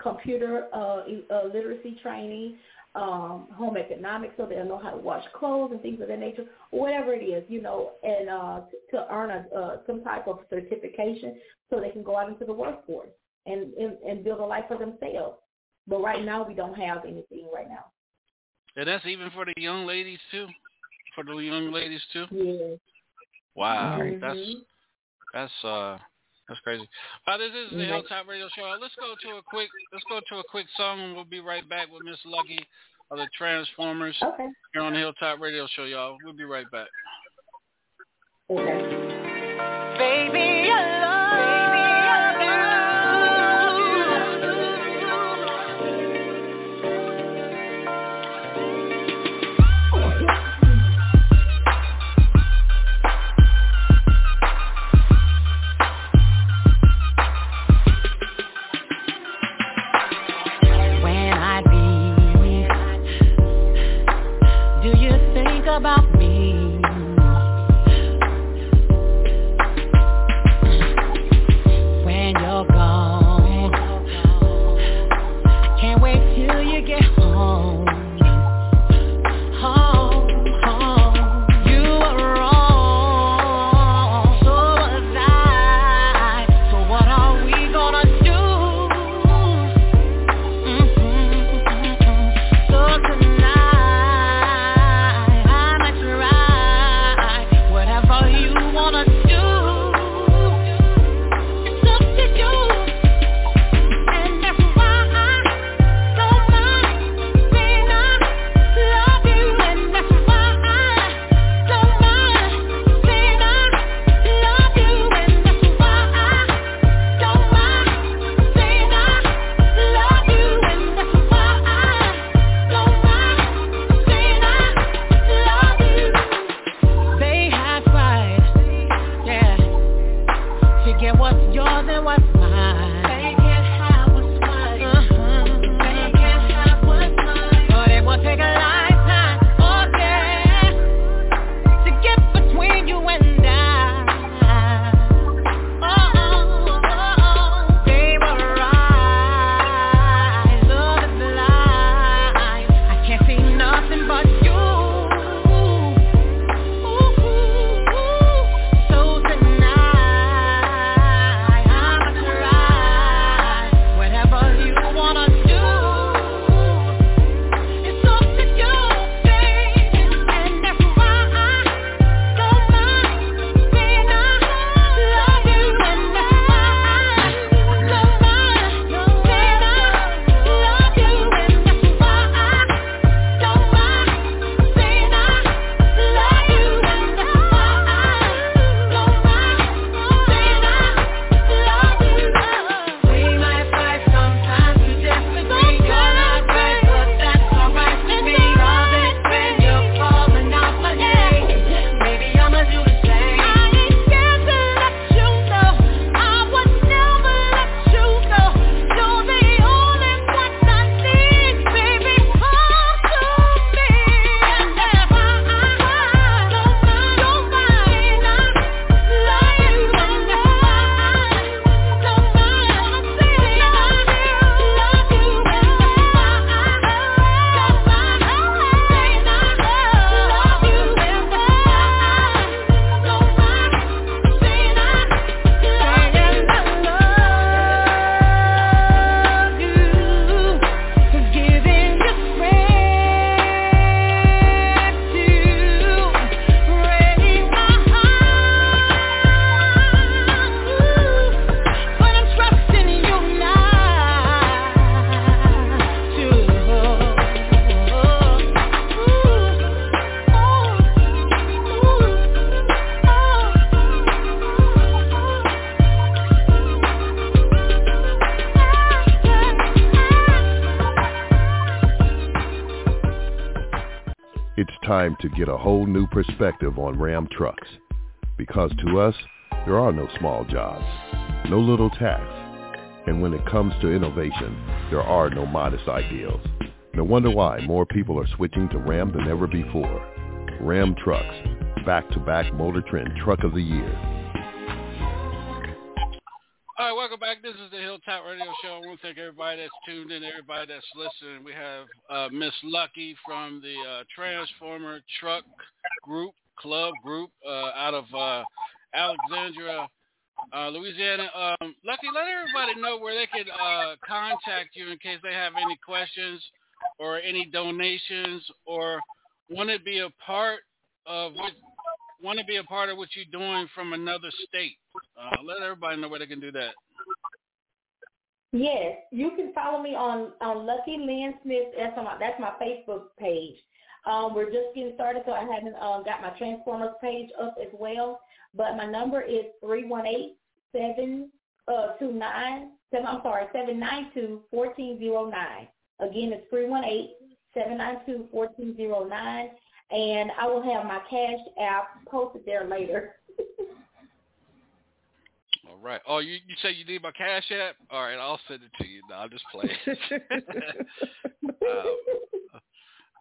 computer uh, uh, literacy training, um, home economics, so they'll know how to wash clothes and things of that nature, whatever it is, you know, and uh, to, to earn a, uh, some type of certification so they can go out into the workforce and, and, and build a life for themselves. But right now, we don't have anything right now. And that's even for the young ladies too. For the young ladies too. Yeah. Wow, Mhm. that's that's uh that's crazy. Uh, this is the mm-hmm. Hilltop Radio Show. Uh, let's go to a quick let's go to a quick song and we'll be right back with Miss Lucky of the Transformers okay. here on the Hilltop Radio Show, y'all. We'll be right back. Okay. Baby to get a whole new perspective on Ram trucks. Because to us, there are no small jobs, no little tasks, and when it comes to innovation, there are no modest ideals. No wonder why more people are switching to Ram than ever before. Ram Trucks, back-to-back Motor Trend Truck of the Year. Want to thank everybody that's tuned in, everybody that's listening. We have uh, Miss Lucky from the uh, Transformer Truck Group Club Group uh, out of uh, Alexandria, uh, Louisiana. Um, Lucky, let everybody know where they can uh, contact you in case they have any questions or any donations or want to be a part of what want to be a part of what you're doing from another state, let everybody know where they can do that. Yes, you can follow me on on Lucky Lynn Smith. That's my that's my Facebook page. Um, we're just getting started, so I haven't um, got my Transformers page up as well. But my number is three one eight seven uh two nine seven. I'm sorry, seven nine two fourteen zero nine. Again, it's three one eight seven nine two fourteen zero nine, and I will have my Cash App posted there later. All right. Oh, you you say you need my cash app? All right, I'll send it to you. No, I'm just playing. uh,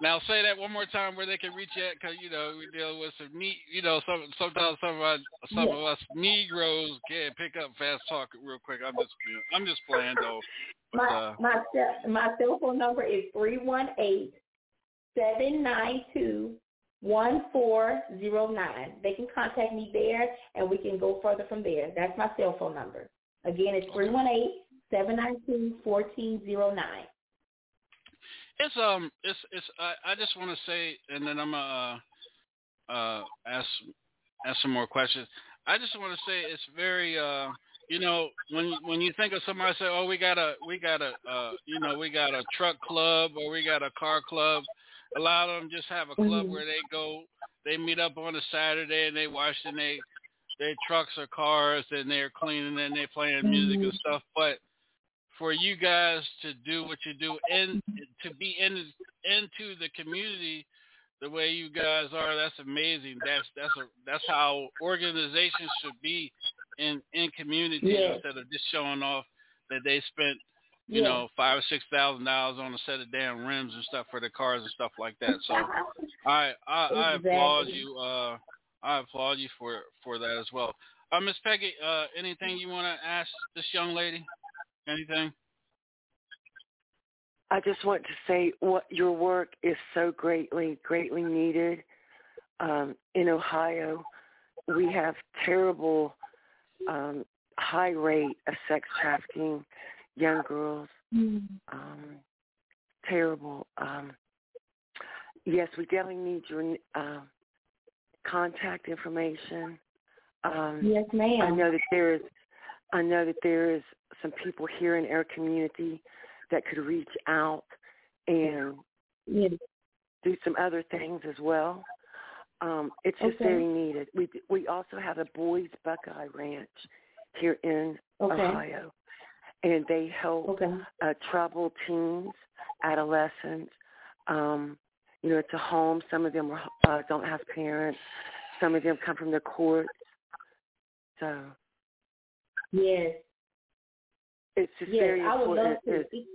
now say that one more time where they can reach at, because you know we're dealing with some neat. You know, some sometimes some of us some of us Negroes can't pick up fast talk real quick. I'm just I'm just playing though. But, my uh, my cell, my cell phone number is three one eight seven nine two one four zero nine. They can contact me there, and we can go further from there. That's my cell phone number. Again, it's three one eight seven nine two fourteen zero nine. It's um, it's it's. I, I just want to say, and then I'm gonna uh, uh, ask ask some more questions. I just want to say it's very uh, you know, when when you think of somebody say, oh, we got a we got a uh, you know, we got a truck club or we got a car club. A lot of them just have a club Mhm. where they go, they meet up on a Saturday and they wash and they their trucks or cars and they're cleaning and they're playing music and stuff. But for you guys to do what you do and to be in into the community the way you guys are, that's amazing. That's that's a that's how organizations should be in in communities Yeah. instead of just showing off that they spent you Yeah. know five or six thousand dollars on a set of damn rims and stuff for the cars and stuff like that. So I I, I applaud you. Uh, I applaud you for for that as well. Uh, Miss Peggy, uh, anything you want to ask this young lady? Anything? I just want to say what your work is so greatly, greatly needed. Um, in Ohio, we have terrible um, high rate of sex trafficking, young girls. Um, terrible. Um, yes, we definitely need your uh, contact information. Um, Yes, ma'am. I know that there is. I know that there is some people here in our community that could reach out and Yes. do some other things as well. Um, it's just Okay. very needed. We we also have a boys Buckeye Ranch here in Okay. Ohio, and they help Okay. uh, troubled teens, adolescents. Um, you know, it's a home. Some of them are, uh, don't have parents. Some of them come from the courts. So Yes. it's just Yes, very I would important. love to.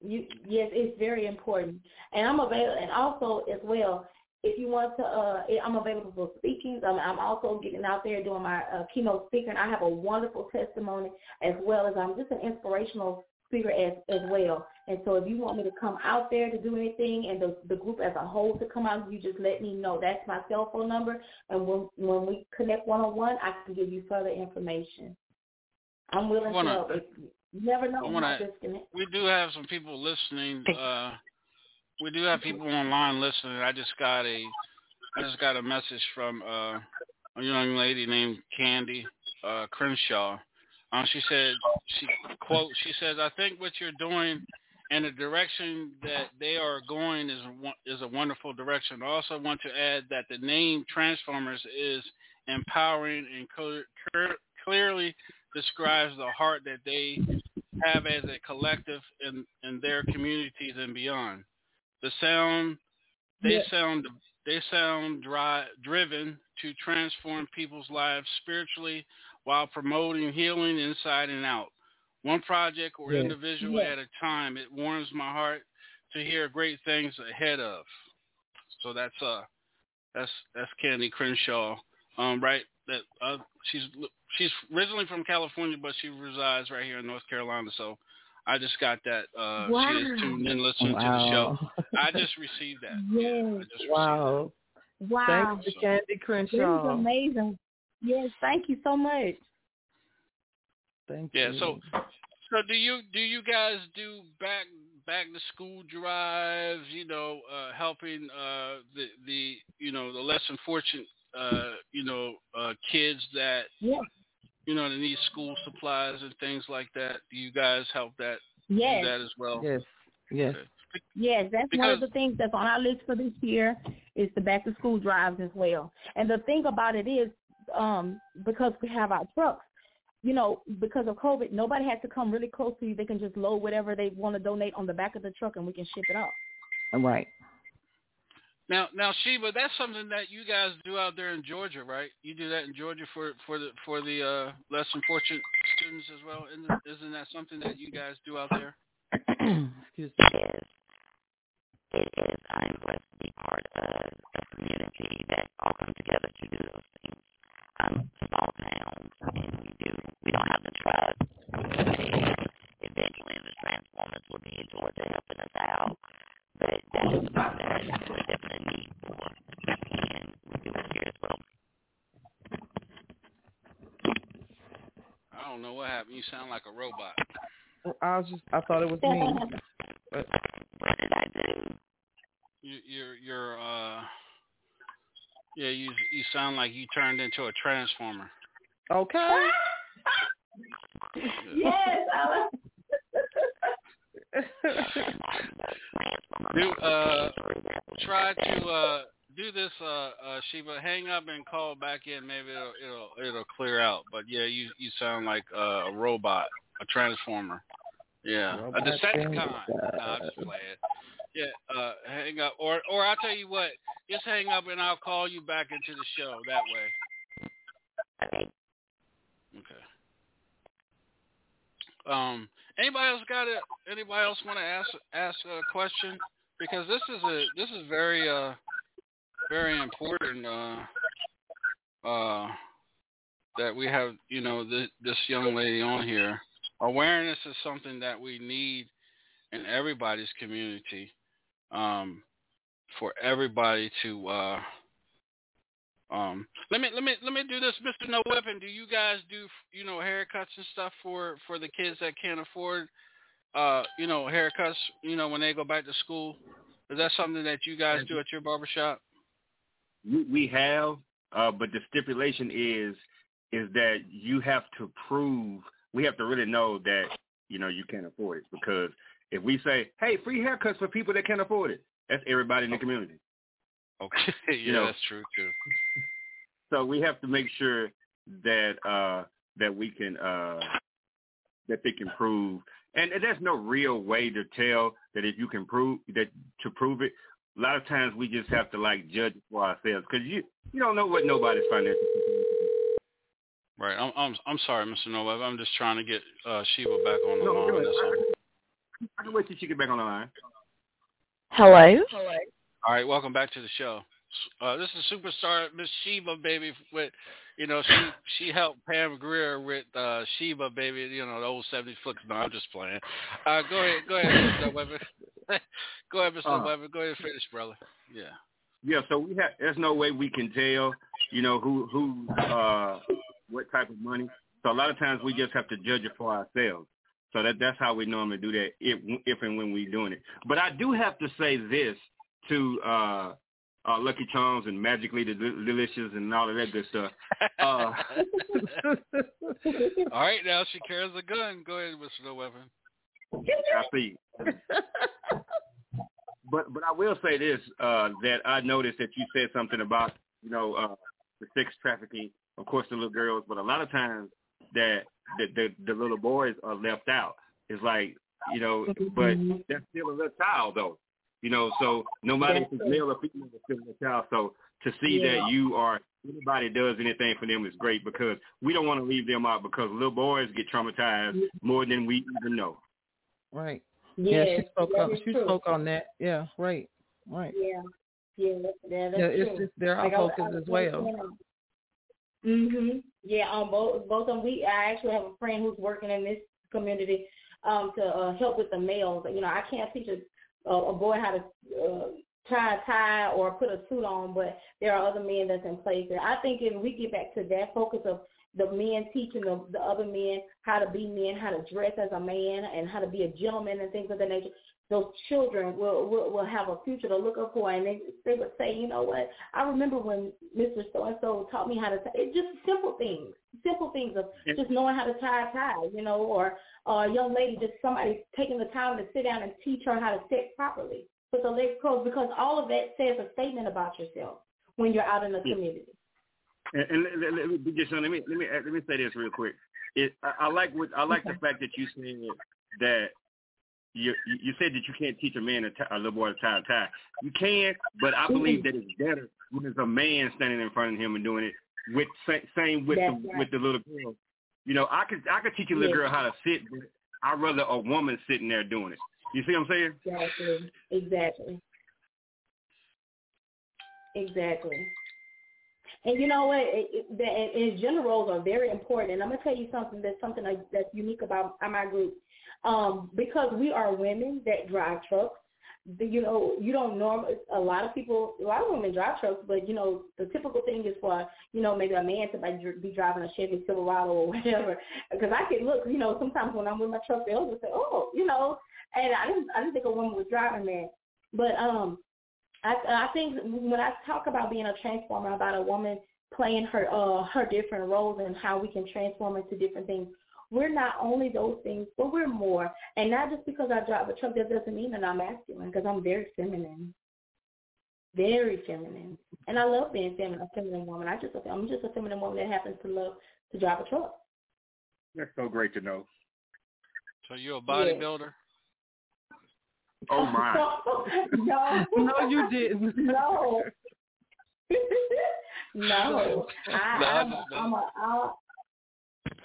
You, yes, it's very important, and I'm available. And also, as well, if you want to, uh, I'm available for speakings. I'm, I'm also getting out there doing my uh, keynote speaker, and I have a wonderful testimony as well as I'm just an inspirational speaker as as well. And so, if you want me to come out there to do anything, and the the group as a whole to come out, you just let me know. That's my cell phone number, and when when we connect one on one, I can give you further information. I'm willing wanna- to help. If, you never know wanna- We do have some people listening. Uh, we do have people online listening. I just got a, I just got a message from uh, a young lady named Candy uh, Crenshaw. Um, she said, she quote, she says, I think what you're doing and the direction that they are going is is a wonderful direction. I also want to add that the name Transformers is empowering and clear, clear, clearly describes the heart that they have as a collective in, in their communities and beyond. The sound they Yeah. sound they sound dry, driven to transform people's lives spiritually while promoting healing inside and out. One project or Yeah. individual Yeah. at a time. It warms my heart to hear great things ahead of. So that's uh that's that's Candy Crenshaw. Um right that uh she's she's originally from California but she resides right here in North Carolina so I just got that uh she Wow. is tuned in listening to the show. I just received that. Yes. Wow. Wow. Thanks to Candy This is amazing. Yes, thank you so much. Thank Yeah, you. Yeah, so so do you do you guys do back back to school drives, you know, uh helping uh the the you know, the less unfortunate uh, you know, uh kids that Yes. You know, that need school supplies and things like that. Do you guys help that Yes. do that as well? Yes. Yes. Yes, that's because, one of the things that's on our list for this year is the back to school drives as well. And the thing about it is, um, because we have our trucks, you know, because of COVID, nobody has to come really close to you. They can just load whatever they want to donate on the back of the truck, and we can ship it up. Right. Now, now, Sheba, that's something that you guys do out there in Georgia, right? You do that in Georgia for for the for the uh, less fortunate students as well. Isn't, isn't that something that you guys do out there? Excuse me. It is. It is. I'm blessed to be part of a community that all come together to do those things. Um, small towns, and we do. We don't have the trust. Eventually, the Transformers will be in Georgia helping us out but that is something that we definitely need for, and we do here as well. I don't know what happened. You sound like a robot. I was just, I thought it was me. But what did I do? You, you're, you're, uh, yeah, you, you sound like you turned into a transformer. Okay. yes, I do uh try to uh do this uh uh Sheba hang up and call back in maybe it'll it'll it'll clear out but yeah you you sound like uh, a robot a transformer yeah Robot a Decepticon transformer. nah, I'm just playing yeah uh hang up or or I'll tell you what just hang up and I'll call you back into the show that way Okay. okay um anybody else got it? Anybody else want to ask ask a question? Because this is a this is very uh very important uh uh that we have you know this this young lady on here. Awareness is something that we need in everybody's community um for everybody to uh um, let me let me let me do this, Mr. No Weapon. Do you guys do you know haircuts and stuff for for the kids that can't afford uh you know haircuts? You know when they go back to school, is that something that you guys do at your barbershop? We, we have, uh, but the stipulation is is that you have to prove. We have to really know that you know you can't afford it because if we say, "Hey, free haircuts for people that can't afford it," that's everybody in the community. Okay, yeah, You know. that's true too. So we have to make sure that uh that we can uh that they can prove and, and there's no real way to tell that if you can prove that to prove it a lot of times we just have to like judge it for ourselves because you you don't know what nobody's financial situation is. Right. I'm I'm I'm sorry, Mr. No I'm just trying to get uh Sheba back on the No, line. do it. That's all. I can wait till she get back on the line. Hello. Hello. All right, welcome back to the show. Uh, this is superstar Miss Sheba, baby. With you know, she she helped Pam Grier with uh, Sheba, baby. You know, the old '70s flicks. No, I'm just playing. Uh, go ahead, go ahead, Mr. Weber. go ahead, Mr. Uh, Weber. Go ahead and finish, brother. Yeah. Yeah, so we have there's no way we can tell, you know, who who uh what type of money. So a lot of times we just have to judge it for ourselves. So that that's how we normally do that if if and when we're doing it. But I do have to say this to uh uh Lucky Charms and Magically Del- Delicious and all of that good stuff. Uh All right, now she carries a gun. Go ahead, Mr. No Weapon. I see. but but I will say this uh, that I noticed that you said something about you know uh, the sex trafficking, of course the little girls, but a lot of times that the the, the little boys are left out. It's like you know, but that's still a little child though. You know, so no matter if it's male or female, it's still a child. So to see Yeah. that you are anybody does anything for them is great because we don't want to leave them out because little boys get traumatized more than we even know. Right. Yes, yeah, she spoke that on she true. spoke on that. Yeah, right. Right. Yeah, yeah, that, yeah, that's Yeah, it's true. just they're our Like, I- focus I- as well. Mhm. Yeah, on both both of them. We I actually have a friend who's working in this community um to uh, help with the males. You know, I can't teach a a, a boy how to uh, tie a tie or put a suit on, but there are other men that's in place. And I think if we get back to that focus of the men teaching the, the other men how to be men, how to dress as a man, and how to be a gentleman and things of that nature, those children will, will will have a future to look up for, and they they would say, you know what? I remember when Mr. So and So taught me how to. T-. It's just simple things, simple things of just knowing how to tie a tie, you know, or or a young lady just somebody taking the time to sit down and teach her how to sit properly with the legs closed because all of that says a statement about yourself when you're out in the community. And, and let, let, let, just let me let me uh, let me say this real quick. It, I, I like what I like the fact that you said that you you said that you can't teach a man a, t- a little boy to tie a tie. You can, but I believe that it's better when there's a man standing in front of him and doing it. With same with That's the right. with the little girl. You know, I could I could teach a little Yes. girl how to sit, but I'd rather a woman sitting there doing it. You see what I'm saying? Exactly. Exactly. Exactly. And you know what? It, it, the, and, and gender roles are very important. And I'm gonna tell you something that's something that's unique about my group. Um, because we are women that drive trucks. You know, you don't normally. A lot of people, a lot of women drive trucks, but you know, the typical thing is for you know maybe a man to be driving a Chevy Silverado or whatever. Because I can look, you know, sometimes when I'm with my truck, they'll just say, "Oh, you know," and I didn't, I didn't think a woman was driving that. But um, I I think when I talk about being a transformer, about a woman playing her uh her different roles and how we can transform into different things. We're not only those things, but we're more. And not just because I drive a truck, that doesn't mean that I'm masculine. Because I'm very feminine, very feminine, and I love being feminine, a feminine woman. I just I'm just a feminine woman that happens to love to drive a truck. That's so great to know. So you're a bodybuilder? Oh my! no, no, you didn't. No. no, I, No, I'm, I'm- I'm a, I'm,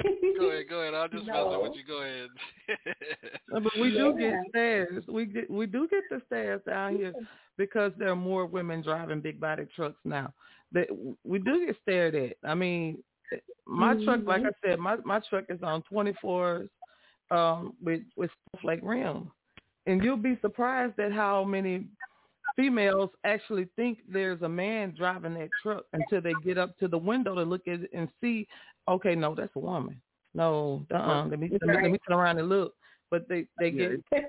Go ahead, go ahead. I'll just mess No. up with you. Go ahead. But we do Yeah. get stares. We get we do get the stares down here because there are more women driving big body trucks now. That we do get stared at. I mean, my truck, like I said, my my truck is on twenty fours um, with with snowflake rims, and you'll be surprised at how many females actually think there's a man driving that truck until they get up to the window to look at it and see, okay, no, that's a woman. No, uh-uh, let me let me, let me turn around and look. But they they get yeah,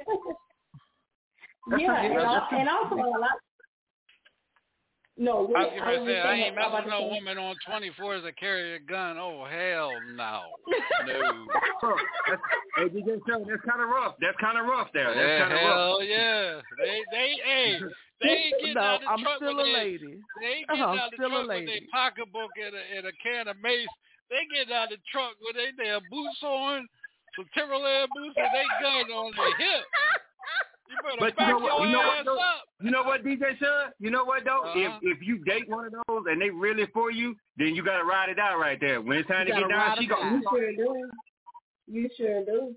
and, al- and also a lot. No, I was wait, going to was say, I saying- ain't I messing about no woman on 24s that carry a gun. Oh, hell no. No. That's, hey, DJ Show, that's kind of rough. That's kind of rough there. That's Yeah, kind of rough. hell yeah. They, they, hey, they ain't getting no, out the I'm truck still with a lady. They ain't getting I'm out the still a truck with lady. their pocketbook and a, and a can of mace. They getting out the truck with their damn boots on, some Timberland boots, and they gun on their hip. You better But you back know what? your You know ass what? Though? up. You know what, DJ Sean? You know what though? Uh-huh. If if you date one of those and they really for you, then you gotta ride it out right there. When it's time You to get down, she it go. You sure do. You sure do.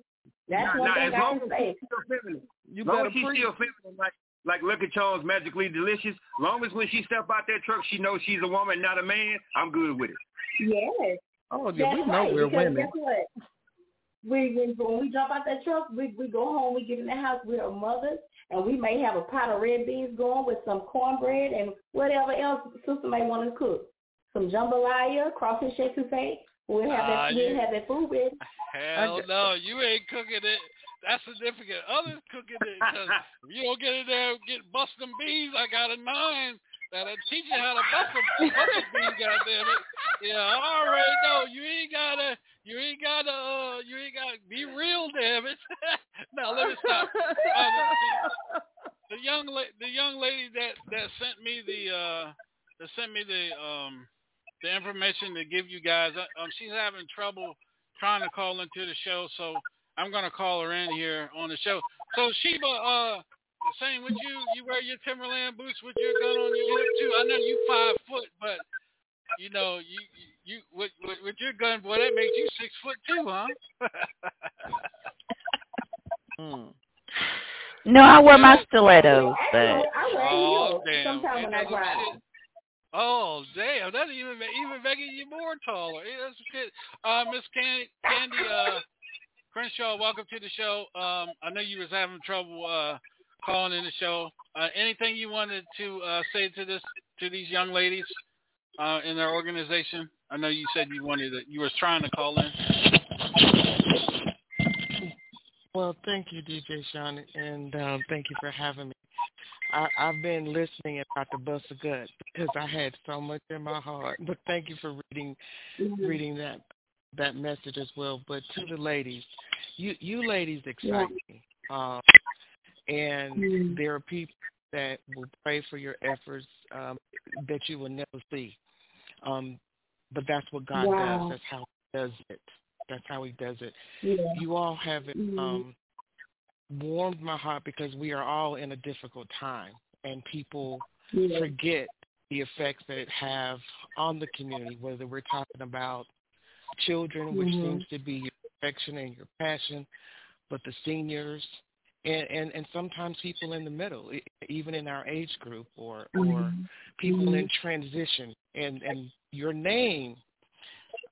That's Nah, one nah, thing as I long can as say. she's still feminine. You long better as she's preach. still feminine, like like Lucky Charms magically delicious. Long as when she step out that truck, she knows she's a woman, not a man. I'm good with it. Yes. Oh, yeah, we know right, we're because women. guess what? We, we when we jump out that truck, we we go home, we get in the house with our mothers, and we may have a pot of red beans going with some cornbread and whatever else the sister may want to cook. Some jambalaya, crawfish etouffee. We'll have Ah, that. We'll you- have that food ready. Hell no, you ain't cooking it. That's significant. Others cooking it because if you don't get in there get bust them beans, I got a nine that'll teach you how to bust them, bust a bean, goddamn it. Yeah, I already know. You ain't gotta, you ain't gotta, uh, you ain't gotta be real, damn it. now let me stop. Uh, the, the young, la- the young lady that that sent me the, uh, that sent me the, um, the information to give you guys. uh, Um, she's having trouble trying to call into the show, so I'm gonna call her in here on the show. So Sheba, uh, same with you. You wear your Timberland boots with your gun on your hip too. I know you five foot, but you know you you with with, with your gun, boy, that makes you six foot two, huh? Hmm. No, I wear my stilettos, but I wear Oh, heels damn. sometimes when I that ride. Oh damn, that's even ma- even making you more taller. Yeah, that's shit. Uh, Miss Candy, Candy uh, Crenshaw, welcome to the show. Um, I know you was having trouble uh, calling in the show. Uh, anything you wanted to uh, say to this to these young ladies uh, in their organization? I know you said you wanted to, you were trying to call in. Well, thank you, DJ Sean, and um, thank you for having me. I, I've been listening about the bust of gut because I had so much in my heart. But thank you for reading reading that. That message as well. But to the ladies, you you ladies excite Yeah. me, um, and Mm. there are people that will pray for your efforts um, that you will never see. Um, but that's what God Wow. does. That's how He does it. That's how He does it. Yeah. You all have it, Mhm. um, warmed my heart because we are all in a difficult time, and people Yeah. forget the effects that it have on the community. Whether we're talking about children, which Mhm. seems to be your affection and your passion, but the seniors. And, and and sometimes people in the middle, even in our age group, or or Mhm. people Mhm. in transition, and and your name.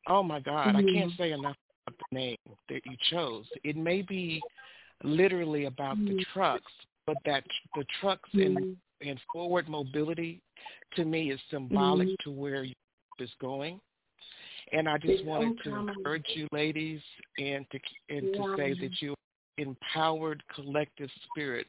Oh my God, I can't Mhm. say enough about the name that you chose. It may be literally about the Mhm. trucks, but that the trucks and and forward mobility to me is symbolic to where you is going. And I just It's wanted to uncommon. encourage you ladies and to and to say that you empowered collective spirit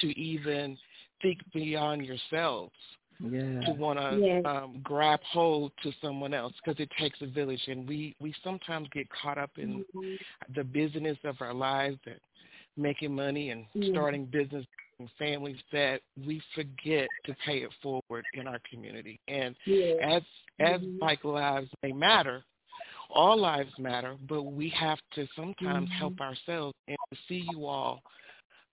to even think beyond yourselves Yeah. to want to Yes. um, grab hold to someone else because it takes a village, and we we sometimes get caught up in Mhm. the business of our lives and making money and Yeah. starting business and families that we forget to pay it forward in our community. And Yeah. as as Mhm. Black lives may matter, all lives matter, but we have to sometimes Mhm. help ourselves and to see you all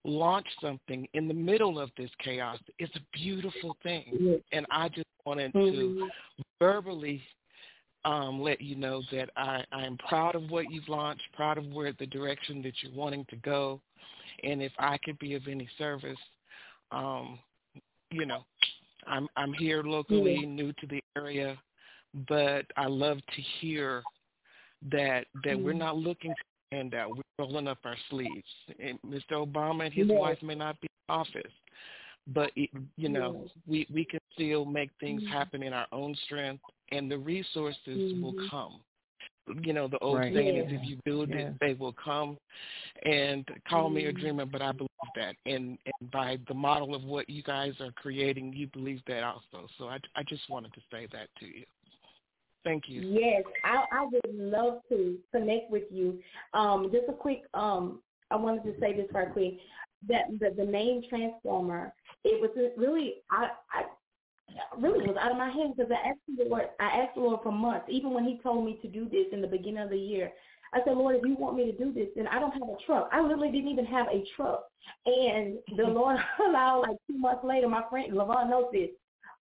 launch something in the middle of this chaos It's a beautiful thing. And I just wanted Mhm. to verbally um, let you know that I, I am proud of what you've launched, proud of where the direction that you're wanting to go. And if I could be of any service, um, you know, I'm I'm here locally, Yeah. new to the area, but I love to hear that that we're Mhm. not looking for handout. We're rolling up our sleeves. And Mr. Obama and his wife may not be in office, but it, you know, we we can still make things Mhm. happen in our own strength, and the resources will Mhm. come. You know, the old Right. saying is, if you build Yeah. it, they will come. And call me a Mhm. dreamer, but I believe that. And, and by the model of what you guys are creating, you believe that also. So I, I just wanted to say that to you. Thank you. Yes, I, I would love to connect with you. Um, just a quick, um, I wanted to say this right quick. That the, the name Transformer, it was really, I, I really was out of my head because I asked the Lord, I asked the Lord for months, even when He told me to do this in the beginning of the year. I said, Lord, if you want me to do this, then I don't have a truck. I literally didn't even have a truck. And the Lord allowed, like two months later, my friend Lavon knows this.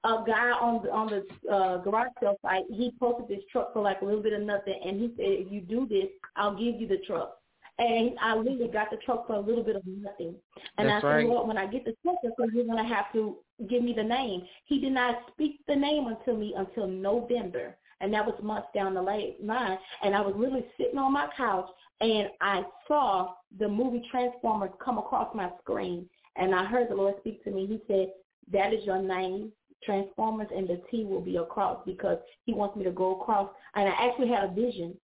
A guy on the on the uh, garage sale site, he posted this truck for like a little bit of nothing, and he said, if you do this, I'll give you the truck. And I really got the truck for a little bit of nothing. And That's I said, right. Lord, when I get the truck, I said, you're going to have to give me the name. He did not speak the name until me until November. And that was months down the line. And I was literally sitting on my couch and I saw the movie Transformers come across my screen. And I heard the Lord speak to me. He said, that is your name, Transformers, and the T will be across because he wants me to go across. And I actually had a vision.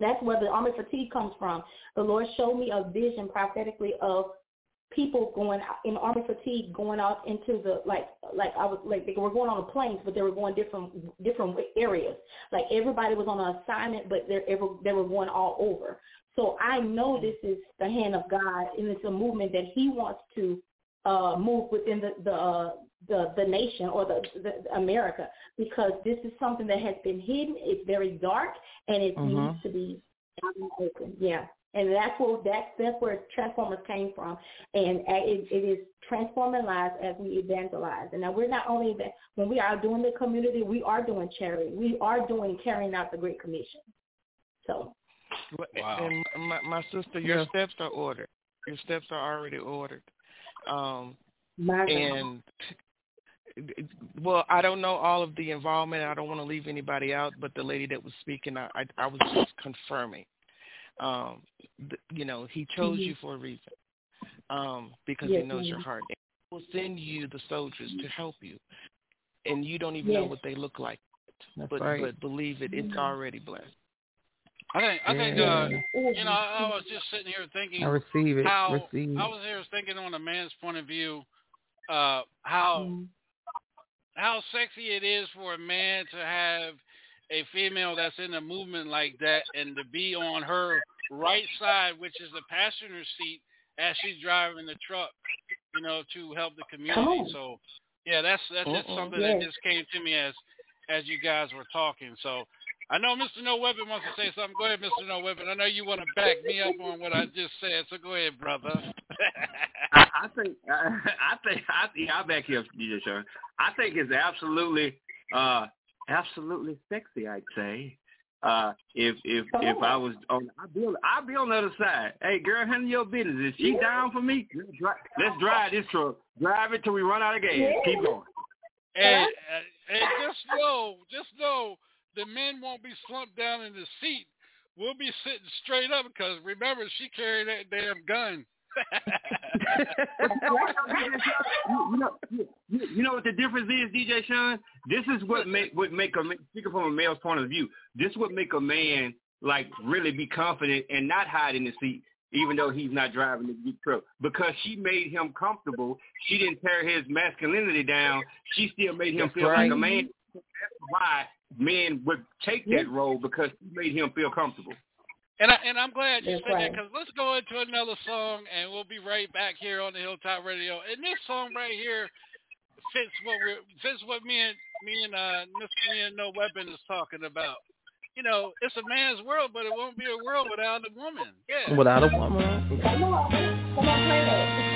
That's where the army fatigue comes from. The Lord showed me a vision prophetically of people going in army fatigue going out into the like like I was like they were going on the planes but they were going different different areas. Like everybody was on an assignment but they ever they were going all over. So I know this is the hand of God and it's a movement that he wants to uh move within the the uh, the the nation or the, the America because this is something that has been hidden. It's very dark and it Mhm. needs to be out in the open. Yeah. And that's where that's that's where Transformers came from, and it, it is transforming lives as we evangelize. And now we're not only that when we are doing the community, we are doing charity. We are doing carrying out the Great Commission. So Wow. And my, my sister, your Yeah. steps are ordered. Your steps are already ordered. Um, my and well, I don't know all of the involvement. I don't want to leave anybody out, but the lady that was speaking, I I, I was just confirming. Um, th- you know, he chose Mhm. you for a reason, um, because Yes, he knows your heart. And he will send you the soldiers to help you, and you don't even know what they look like. That's but right. but believe it, it's Mhm. already blessed. I think I think uh you know I, I was just sitting here thinking I receive it. how receive. I was here thinking on a man's point of view uh how how sexy it is for a man to have a female that's in a movement like that and to be on her right side, which is the passenger seat, as she's driving the truck, you know, to help the community. So, yeah, that's that's just something Yes. that just came to me as as you guys were talking. So, I know Mr. No Weapon wants to say something. Go ahead, Mr. No Weapon. I know you want to back me up on what I just said, so go ahead, brother. I, I think I, I think I think I'll back you up, DJ Sean. I think it's absolutely uh absolutely sexy. I'd say. Uh, if if if I was on, I'd be on, I'd be on the other side. Hey, girl, handle your business. Is she down for me? Let's drive, let's drive this truck. Drive it till we run out of gas. Keep going. And, and just know, just know, the men won't be slumped down in the seat. We'll be sitting straight up because remember, she carried that damn gun. you, you know, you, you- you know what the difference is, DJ Sean? This is what make what make a ma- speaking from a male's point of view. This would make a man like really be confident and not hide in the seat, even though he's not driving the Jeep truck, because she made him comfortable. She didn't tear his masculinity down. She still made him That's feel right. like a man. That's why men would take that role because it made him feel comfortable. And I, and I'm glad you That's said that because let's go into another song and we'll be right back here on the Hilltop Radio. And this song right here fits what we are fits what me and me and uh Mr. Me and No Weapon is talking about. You know, it's a man's world, but it won't be a world without a woman. Yeah. Without a woman. Come on, come on, play that.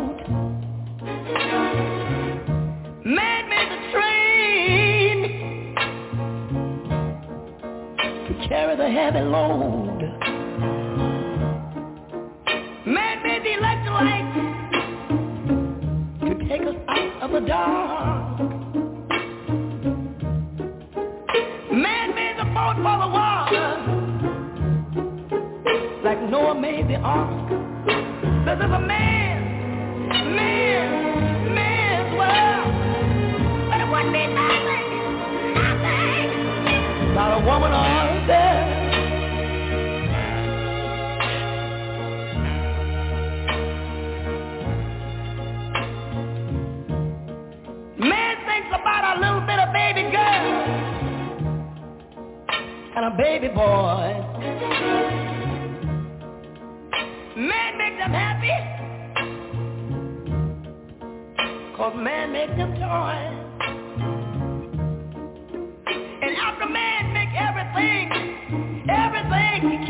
Man made the train to carry the heavy load. Man made the electric to take us out of the dark. Man made the boat for the water like Noah made the ark. This is a man, Not a woman. Man thinks about a little bit of baby girl and a baby boy. Man makes them happy. Cause man makes them toys.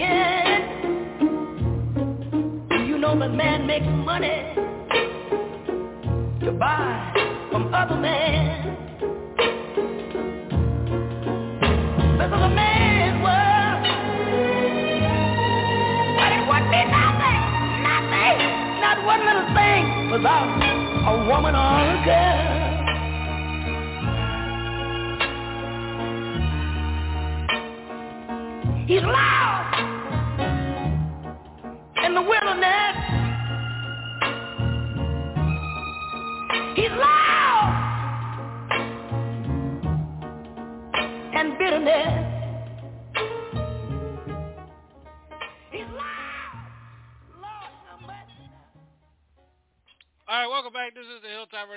Everything he you know that man makes money to buy from other men. This is a man's world. But it would be nothing, nothing, not one little thing without a woman or a girl.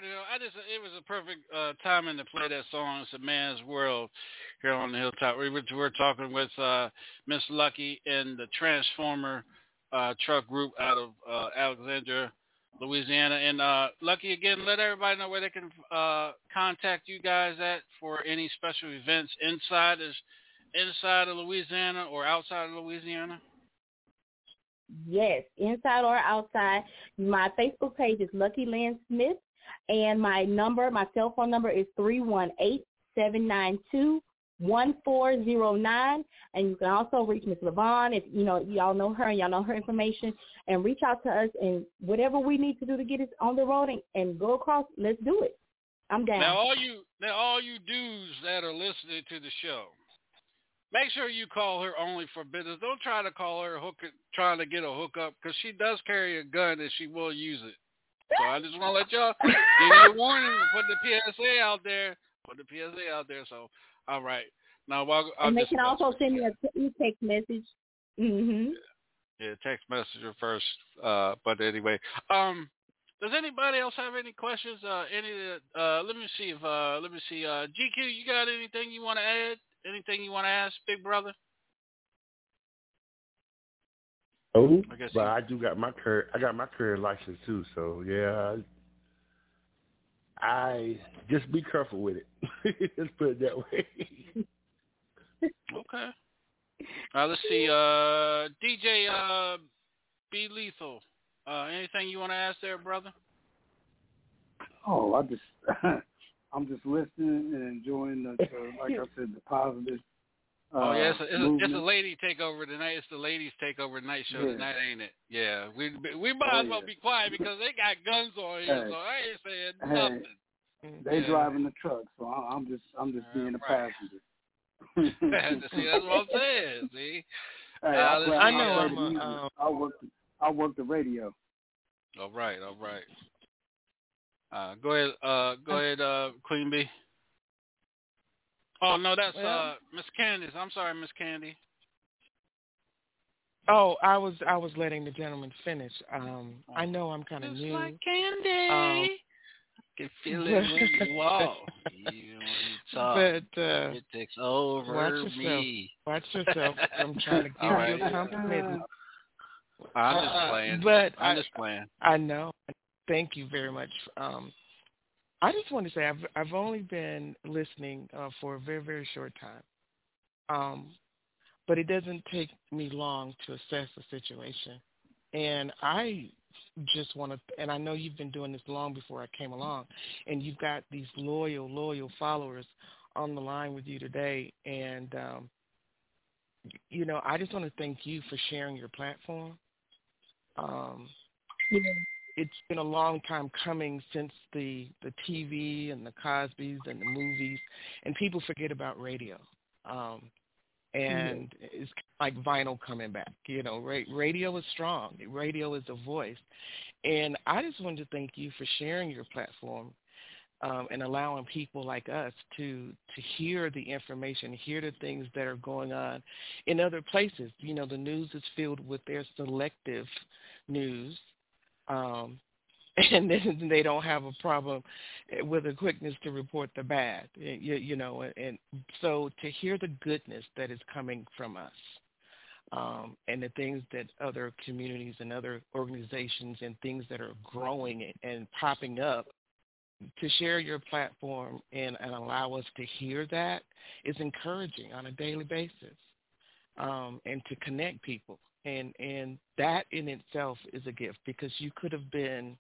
I just it was a perfect uh, timing to play that song. It's a man's world here on the Hilltop. We were, we're talking with uh, Miss Lucky and the Transformer uh, truck group out of uh, Alexandria, Louisiana. And uh, Lucky, again, let everybody know where they can uh, contact you guys at for any special events inside is inside of Louisiana or outside of Louisiana. Yes, inside or outside. My Facebook page is Lucky Lynn Smith, and my number, my cell phone number is three one eight seven nine two 1409. And you can also reach Miss Levon if, you know, y'all know her and y'all know her information. And reach out to us and whatever we need to do to get us on the road and, and go across, let's do it. I'm down. Now all you now all you dudes that are listening to the show, make sure you call her only for business. Don't try to call her hook trying to get a hookup because she does carry a gun and she will use it. So I just want to let y'all give you a warning. Put the PSA out there. Put the PSA out there. So all right. Now while I'll and they can also send me a text message. Mm-hmm. yeah, text messenger first. Uh, but anyway, um, does anybody else have any questions? Uh, any? Uh, let me see if uh, let me see. Uh, GQ, you got anything you want to add? Anything you want to ask, Big Brother? Oh, I guess but you- I do got my career. I got my career license too. So yeah, I just be careful with it. Let's put it that way. Okay. Uh, let's see. Uh, DJ uh, B Lethal. Uh, anything you want to ask there, brother? Oh, I just I'm just listening and enjoying the, the like I said, the positive. Uh, oh yeah, it's a, it's, a, it's a lady takeover tonight. It's the ladies takeover tonight show Yeah. tonight, ain't it? Yeah, we we might Oh, as well yeah. be quiet because they got guns on here, Hey. so I ain't saying Hey, nothing. they Yeah. driving the truck, so I- I'm just I'm just being a passenger. see, that's what I'm saying. See, Hey, Uh, I, let's play. I, I'm a- um, I work I work the radio. All right, all right. Uh, go ahead, uh, go ahead, uh, Queen Bee. Oh no, that's Well- uh Miss Candace. I'm sorry, Miss Candy. Oh, I was I was letting the gentleman finish. Um, I know I'm kind of Just new. like candy. Um, can feel it when you walk. Even when you talk, But uh, it takes over watch yourself. me. Watch yourself. I'm trying to give All right. you a compliment. I'm just Uh, playing. But I'm I, just playing. I know. Thank you very much. Um, I just want to say I've I've only been listening uh, for a very very short time, um, but it doesn't take me long to assess the situation, and I just want to. And I know you've been doing this long before I came along, and you've got these loyal loyal followers on the line with you today, and um, you know I just want to thank you for sharing your platform. Um, it's been a long time coming since the the TV and the Cosby's and the movies, and people forget about radio. Um, and it's like vinyl coming back. You know, ra- radio is strong. Radio is a voice, and I just wanted to thank you for sharing your platform um, and allowing people like us to to hear the information, hear the things that are going on in other places. You know, the news is filled with their selective news, um, and then they don't have a problem with a quickness to report the bad. You, you know, and so to hear the goodness that is coming from us. Um, and the things that other communities and other organizations and things that are growing and, popping up to share your platform and, and allow us to hear that is encouraging on a daily basis um, and to connect people. And, and that in itself is a gift because you could have been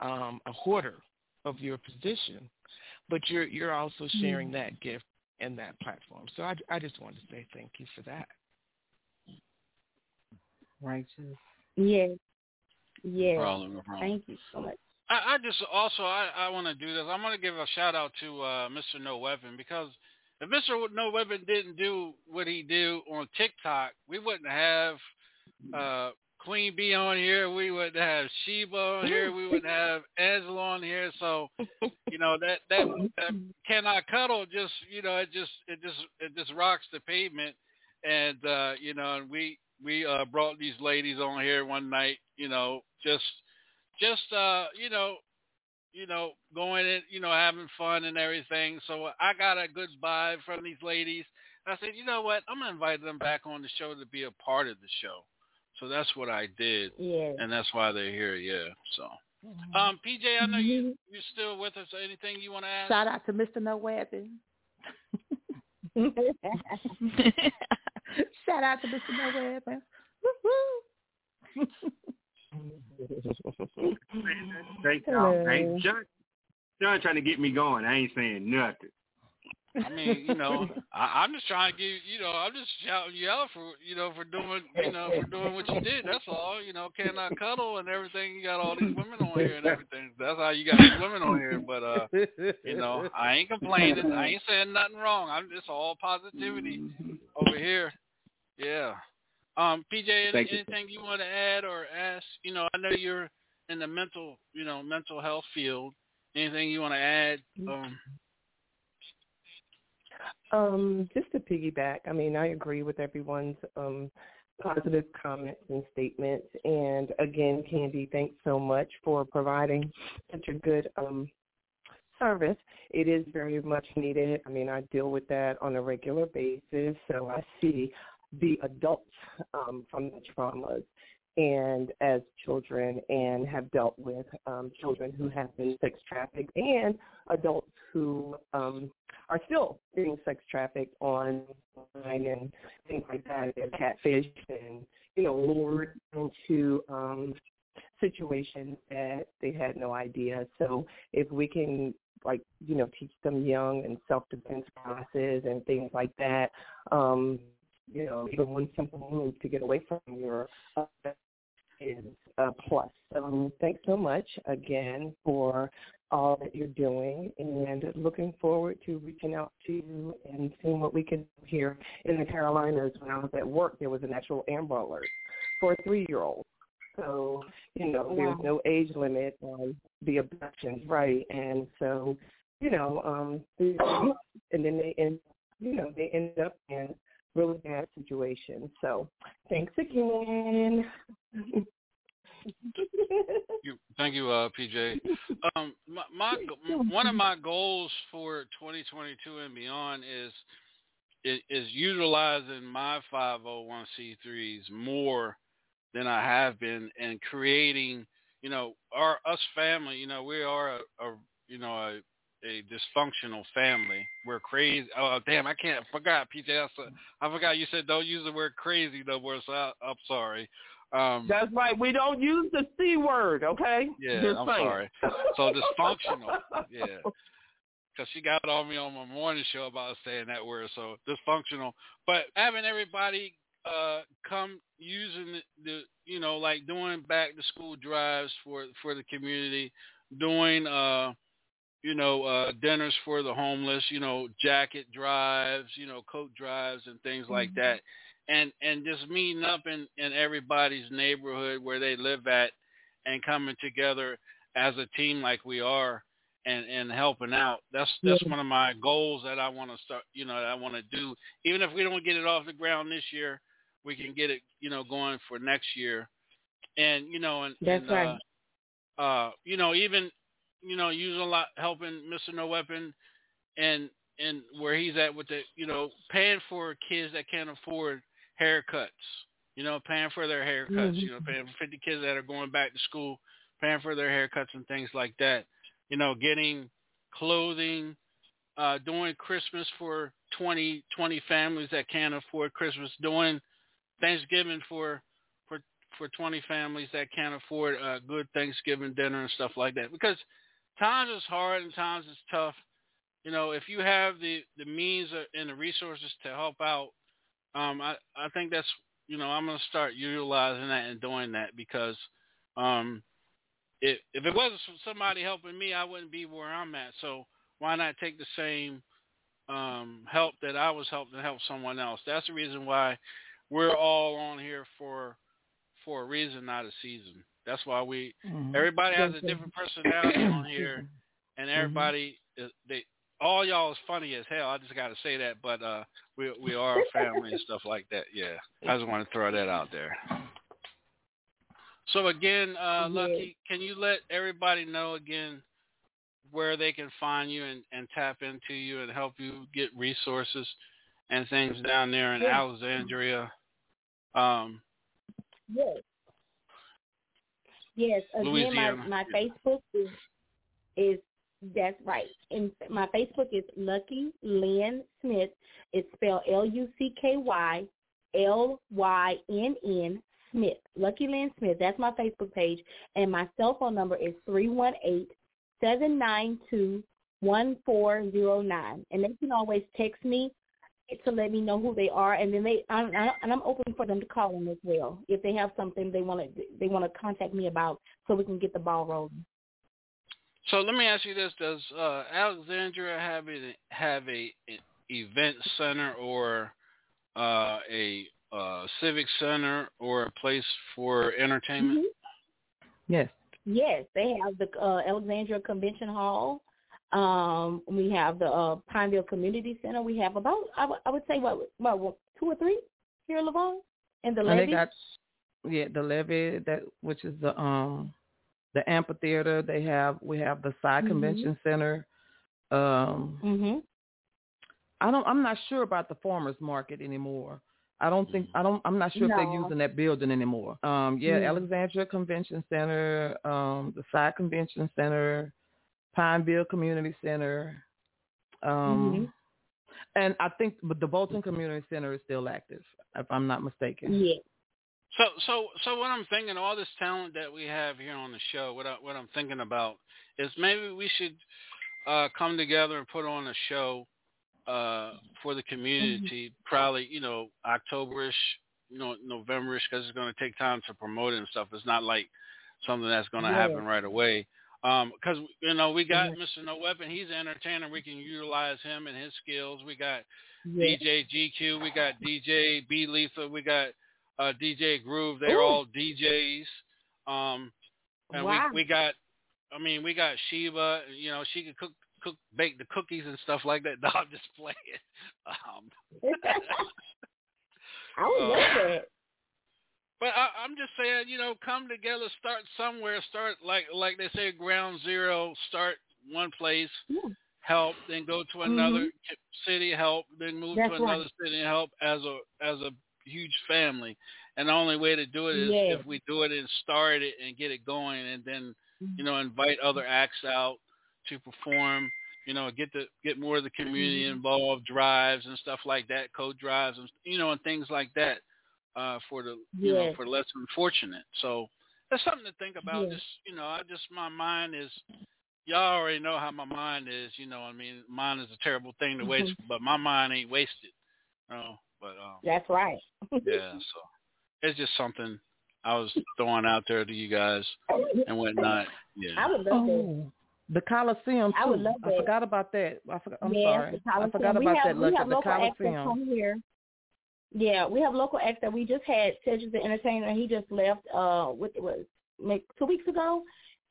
um, a hoarder of your position, but you're, you're also sharing Mm. that gift and that platform. So I, I just wanted to say thank you for that. Righteous. Yes. Yes. Problem, no problem. Thank you so much. I, I just also I, I want to do this. I'm going to give a shout out to uh, Mr. No Weapon because if Mr. No Weapon didn't do what he do on TikTok, we wouldn't have uh, Queen Bee on here. We wouldn't have Sheba on here. We wouldn't have Angela on here. So you know that that cannot cuddle. Just you know it just it just it just rocks the pavement. And uh, you know, and we we uh, brought these ladies on here one night. You know, just just uh, you know, you know, going in, you know, having fun and everything. So I got a good vibe from these ladies. I said, you know what? I'm gonna invite them back on the show to be a part of the show. So that's what I did, Yeah. and that's why they're here. Yeah. So, um, PJ, I know you you're still with us. Anything you want to ask? Shout out to Mr. No Weapon. Shout out to Mr. No Weapon. Thank y'all. I ain't John, John trying to get me going. I ain't saying nothing. I mean, you know, I, I'm just trying to give you know, I'm just shouting you out for you know for doing you know for doing what you did. That's all. You know, can I cuddle and everything. You got all these women on here and everything. That's how you got these women on here. But uh, you know, I ain't complaining. I ain't saying nothing wrong. I'm just all positivity over here. Yeah. Um, PJ, any, you. anything you want to add or ask? You know, I know you're in the mental, you know, mental health field. Anything you want to add? Um, Um, just to piggyback, I mean, I agree with everyone's um, positive comments and statements. And again, Candy, thanks so much for providing such a good um, service. It is very much needed. I mean, I deal with that on a regular basis, so I see the adults um, from the traumas and as children and have dealt with um, children who have been sex trafficked and adults who um, are still being sex trafficked online and things like that. They're catfished and, you know, lured into um, situations that they had no idea. So if we can like, you know, teach them young and self defense classes and things like that, um, you know, even one simple move to get away from your uh, is a plus. So thanks so much again for all that you're doing and looking forward to reaching out to you and seeing what we can do here in the Carolinas. When I was at work, there was an actual Amber Alert for a three-year-old. So, you know, there's no age limit on the abductions, right? And so, you know, um, and then they end, you know, they end up in really bad situation. So, thanks again. you, thank you, uh, PJ. Um, my, my one of my goals for 2022 and beyond is is, is utilizing my 501c3s more than I have been and creating, you know, our us family. You know, we are a, a you know a a dysfunctional family. We're crazy. Oh damn, I can't. I forgot PJ. I, I forgot you said don't use the word crazy no more. So I, I'm sorry. Um, That's right. We don't use the c word, okay? yeah, Just I'm saying. sorry. So dysfunctional. yeah. Because she got on me on my morning show about saying that word. So dysfunctional. But having everybody uh come using the, the you know like doing back to school drives for for the community, doing uh you know uh dinners for the homeless, you know jacket drives, you know coat drives and things like that. And and just meeting up in in everybody's neighborhood where they live at and coming together as a team like we are and and helping out. That's that's Yeah. one of my goals that I want to start you know that I want to do. Even if we don't get it off the ground this year we can get it you know going for next year. And you know and, That's and right. uh uh you know even you know using a lot helping Mr. No Weapon and and where he's at with the you know paying for kids that can't afford haircuts you know paying for their haircuts Mhm. you know paying for 50 kids that are going back to school paying for their haircuts and things like that you know getting clothing uh doing christmas for 20 20 families that can't afford christmas doing thanksgiving for for for 20 families that can't afford a good thanksgiving dinner and stuff like that because times is hard and times is tough you know, if you have the the means and the resources to help out, um, I I think that's you know I'm gonna start utilizing that and doing that because, um, if if it wasn't somebody helping me, I wouldn't be where I'm at. So why not take the same um, help that I was helping to help someone else? That's the reason why we're all on here for for a reason, not a season. That's why we Mhm. everybody has a different personality on here, and everybody is, they all y'all is funny as hell. I just got to say that, but uh, we we are a family and stuff like that. Yeah, I just want to throw that out there. So again, uh, Lucky, can you let everybody know again where they can find you and, and tap into you and help you get resources and things down there in Yes. Alexandria? Um, Yes. Yes. Again, Louisiana. my my Facebook is is that's right. And my Facebook is Lucky Lynn Smith. It's spelled L U C K Y L Y N N Smith. Lucky Lynn Smith. That's my Facebook page. And my cell phone number is three one eight seven nine two one four zero nine, and they can always text me to let me know who they are, and then they I'm, and I'm open for them to call them as well if they have something they want to they want to contact me about, so we can get the ball rolling. So let me ask you this: Does uh, Alexandria have a have a, a event center or uh, a uh, civic center or a place for entertainment? Mm-hmm. Yes. Yes, they have the uh, Alexandria Convention Hall. Um, we have the uh, Pineville Community Center. We have about I, w- I would say what, what two or three here in Lavon, and the And levy. they got yeah the levy that which is the um the amphitheater. They have we have the Side Mhm. Convention Center. Um, hmm I don't. I'm not sure about the farmers market anymore. I don't think. I don't. I'm not sure if they're using that building anymore. Um, yeah, Yeah. Alexandria Convention Center, um, the Side Convention Center, Pineville Community Center, um, Mhm. and I think but the Bolton Community Center is still active, if I'm not mistaken. Yeah. So, so, so what I'm thinking, all this talent that we have here on the show, what I, what I'm thinking about is maybe we should uh, come together and put on a show uh, for the community, probably you know Octoberish, you know Novemberish, because it's going to take time to promote it and stuff. It's not like something that's going to Yeah. happen right away. Because you know we got Mr. No Weapon, he's an entertainer. We can utilize him and his skills. We got Yeah. DJ GQ, we got DJ B Lethal, we got uh, DJ Groove. They're Ooh. all DJs. Um, and Wow. we we got, I mean, we got Sheba. You know, she can cook cook bake the cookies and stuff like that. No, I'm just playing. Um, I would love that. But I, I'm just saying, you know, come together, start somewhere, start like like they say, ground zero. Start one place, help, then go to another Mhm. city, help, then move That's to another right. city help as a as a huge family. And the only way to do it is if we do it and start it and get it going, and then Mm-hmm. you know invite other acts out to perform. You know, get the get more of the community Mhm. involved, drives and stuff like that, code drives and you know, and things like that uh, for the you know for less unfortunate. So that's something to think about. Yes. Just you know, I just my mind is. Y'all already know how my mind is. You know, I mean, mine is a terrible thing to waste, Mhm. but my mind ain't wasted. You know, but um, That's right. yeah, so it's just something I was throwing out there to you guys and whatnot. Yeah. I would love that. Oh, the Coliseum too. I would love I that. forgot about that. I forgot, I'm yes, sorry. I Coliseum. forgot we about have, that. We Look have at the local acts that Coliseum. here. Yeah, we have local acts that we just had. Cedric the Entertainer, he just left uh what it was like two weeks ago.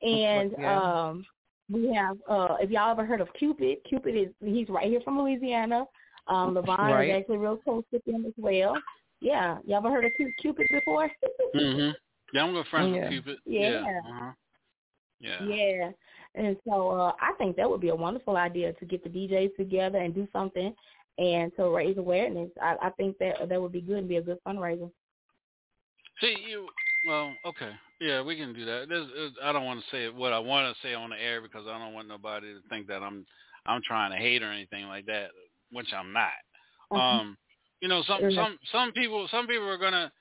And Yeah. um we have uh if y'all ever heard of Cupid, Cupid is he's right here from Louisiana. Um Levon Right. is actually real close with him as well. Yeah. Y'all ever heard of Cu- Cupid before? Mhm. Yeah, I'm good friends Yeah. with Cupid. Yeah. Uh-huh. Yeah. Yeah. And so uh, I think that would be a wonderful idea to get the DJs together and do something and to raise awareness. I, I think that that would be good and be a good fundraiser. See you. Well, okay. Yeah, we can do that. There's, I don't want to say what I want to say on the air because I don't want nobody to think that I'm I'm trying to hate or anything like that, which I'm not. Mhm. Um, you know, some Mhm. some some people some people are gonna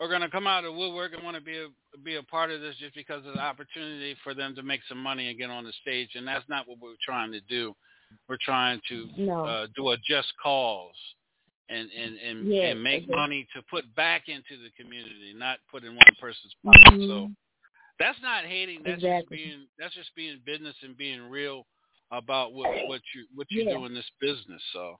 are gonna come out of woodwork and want to be a be a part of this just because of the opportunity for them to make some money and get on the stage, and that's not what we're trying to do. We're trying to No. uh, do a just cause and and and, Yes, and make exactly. money to put back into the community, not put in one person's pocket. Mhm. So that's not hating. That's Exactly. just being that's just being business and being real about what what you what you Yeah. do in this business. So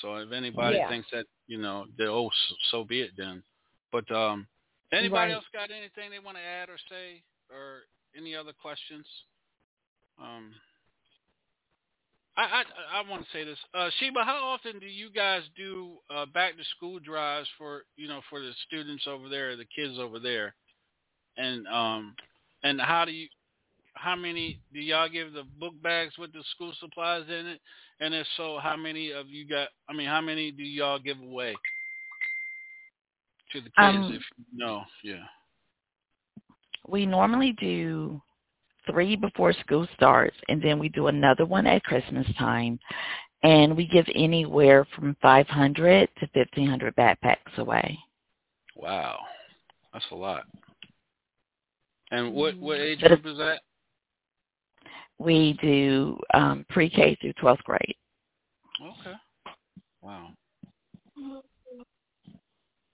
so if anybody Yeah. thinks that you know, that oh so, so be it then. But um, anybody Right. else got anything they want to add or say or any other questions? Um. I, I I want to say this, uh, Sheba. How often do you guys do uh, back to school drives for you know for the students over there, the kids over there, and um and how do you how many do y'all give the book bags with the school supplies in it? And if so, how many of you got? I mean, how many do y'all give away to the kids? Um, if you know, yeah. We normally do three before school starts, and then we do another one at Christmas time. And we give anywhere from 500 to 1,500 backpacks away. Wow, that's a lot. And what what age group is that? we do um, pre-K through 12th grade. Okay. Wow.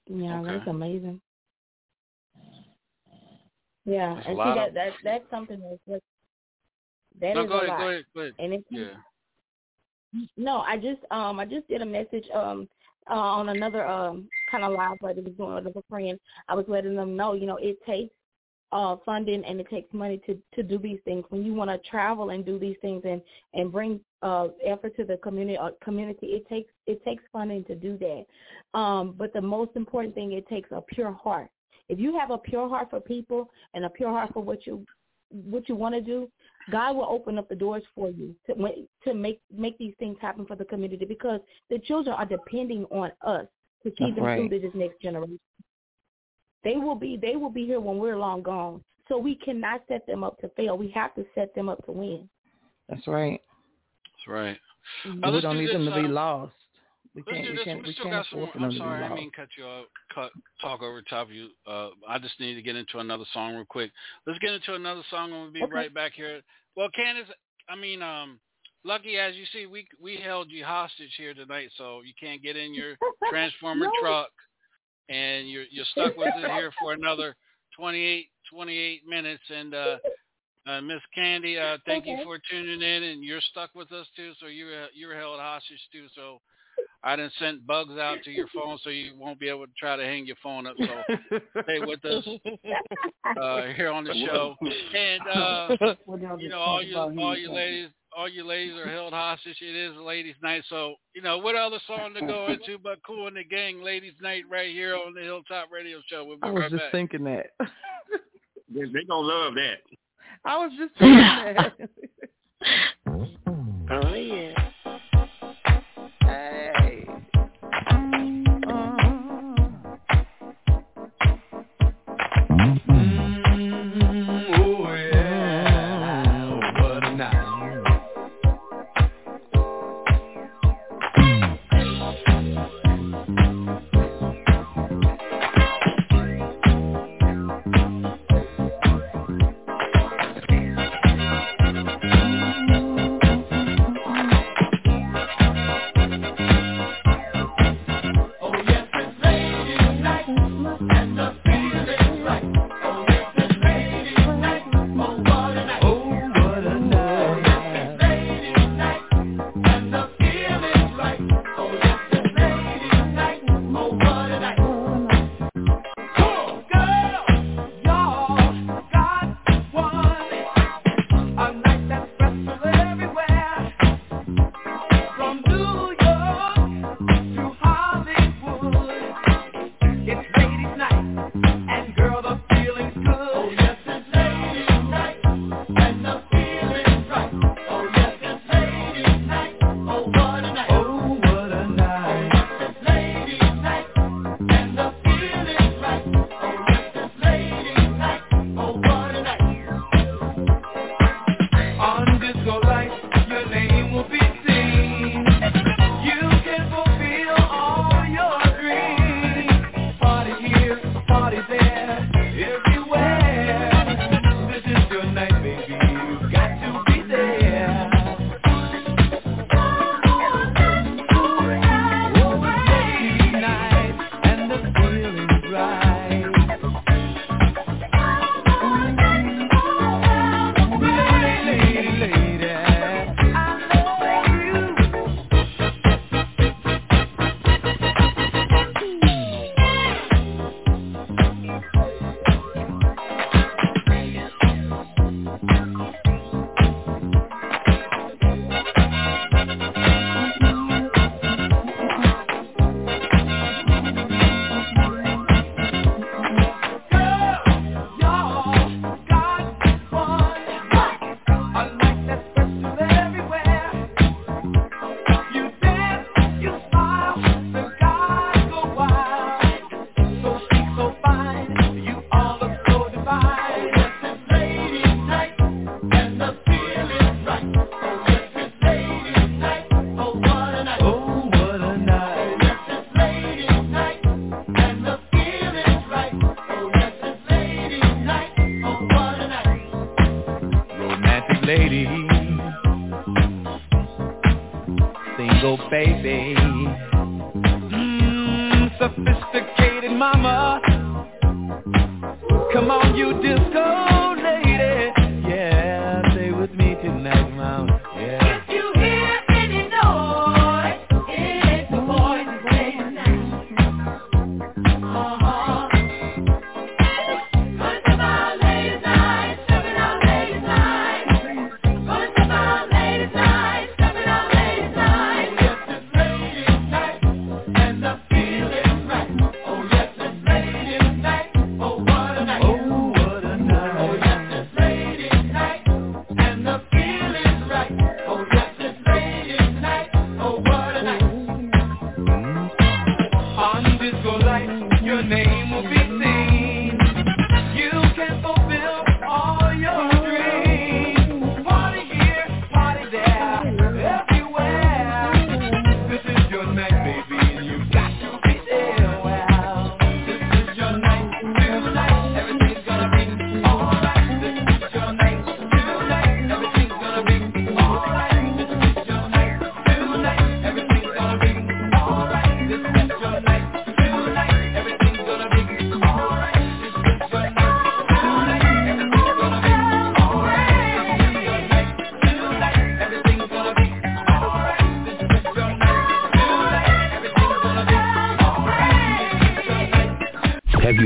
Yeah, Okay. that's amazing. Yeah, That's and see that of- that that's something that's just that no, is go a ahead, lot. go ahead, go ahead. And it Yeah. No, I just um I just did a message um uh, on another um kind of live but it was going with a friend. I was letting them know, you know, it takes uh funding and it takes money to to do these things. When you want to travel and do these things and and bring uh effort to the community uh, community, it takes it takes funding to do that. Um but the most important thing it takes a pure heart. If you have a pure heart for people and a pure heart for what you what you want to do, God will open up the doors for you to to make make these things happen for the community because the children are depending on us to see That's them right. through to this next generation. They will be they will be here when we're long gone. So we cannot set them up to fail. We have to set them up to win. That's right. That's right. Mhm. Uh, we don't do need this, them to be uh, lost. We Let's can't. do We this. We We still got some. I'm sorry, I mean cut you off, cut talk over top of you. Uh, I just need to get into another song real quick. Let's get into another song and we'll be Okay. right back here. Well, Candace, I mean, um, Lucky, as you see, we we held you hostage here tonight, so you can't get in your transformer No. truck, and you're you're stuck with it here for another 28 28 minutes. And uh, uh, Miss Candy, uh, thank you for tuning in, and you're stuck with us too, so you're you're held hostage too. So I didn't send bugs out to your phone, so you won't be able to try to hang your phone up. So stay with us uh, here on the show, and uh, y'all you know all you all you ladies. All you ladies are held hostage. It is ladies' night, so you know what other song to go into but "Kool & the Gang" ladies' night right here on the Hilltop Radio Show. We'll be I was right just back. thinking that. They, they gonna love that. I was just thinking that. Oh yeah. baby.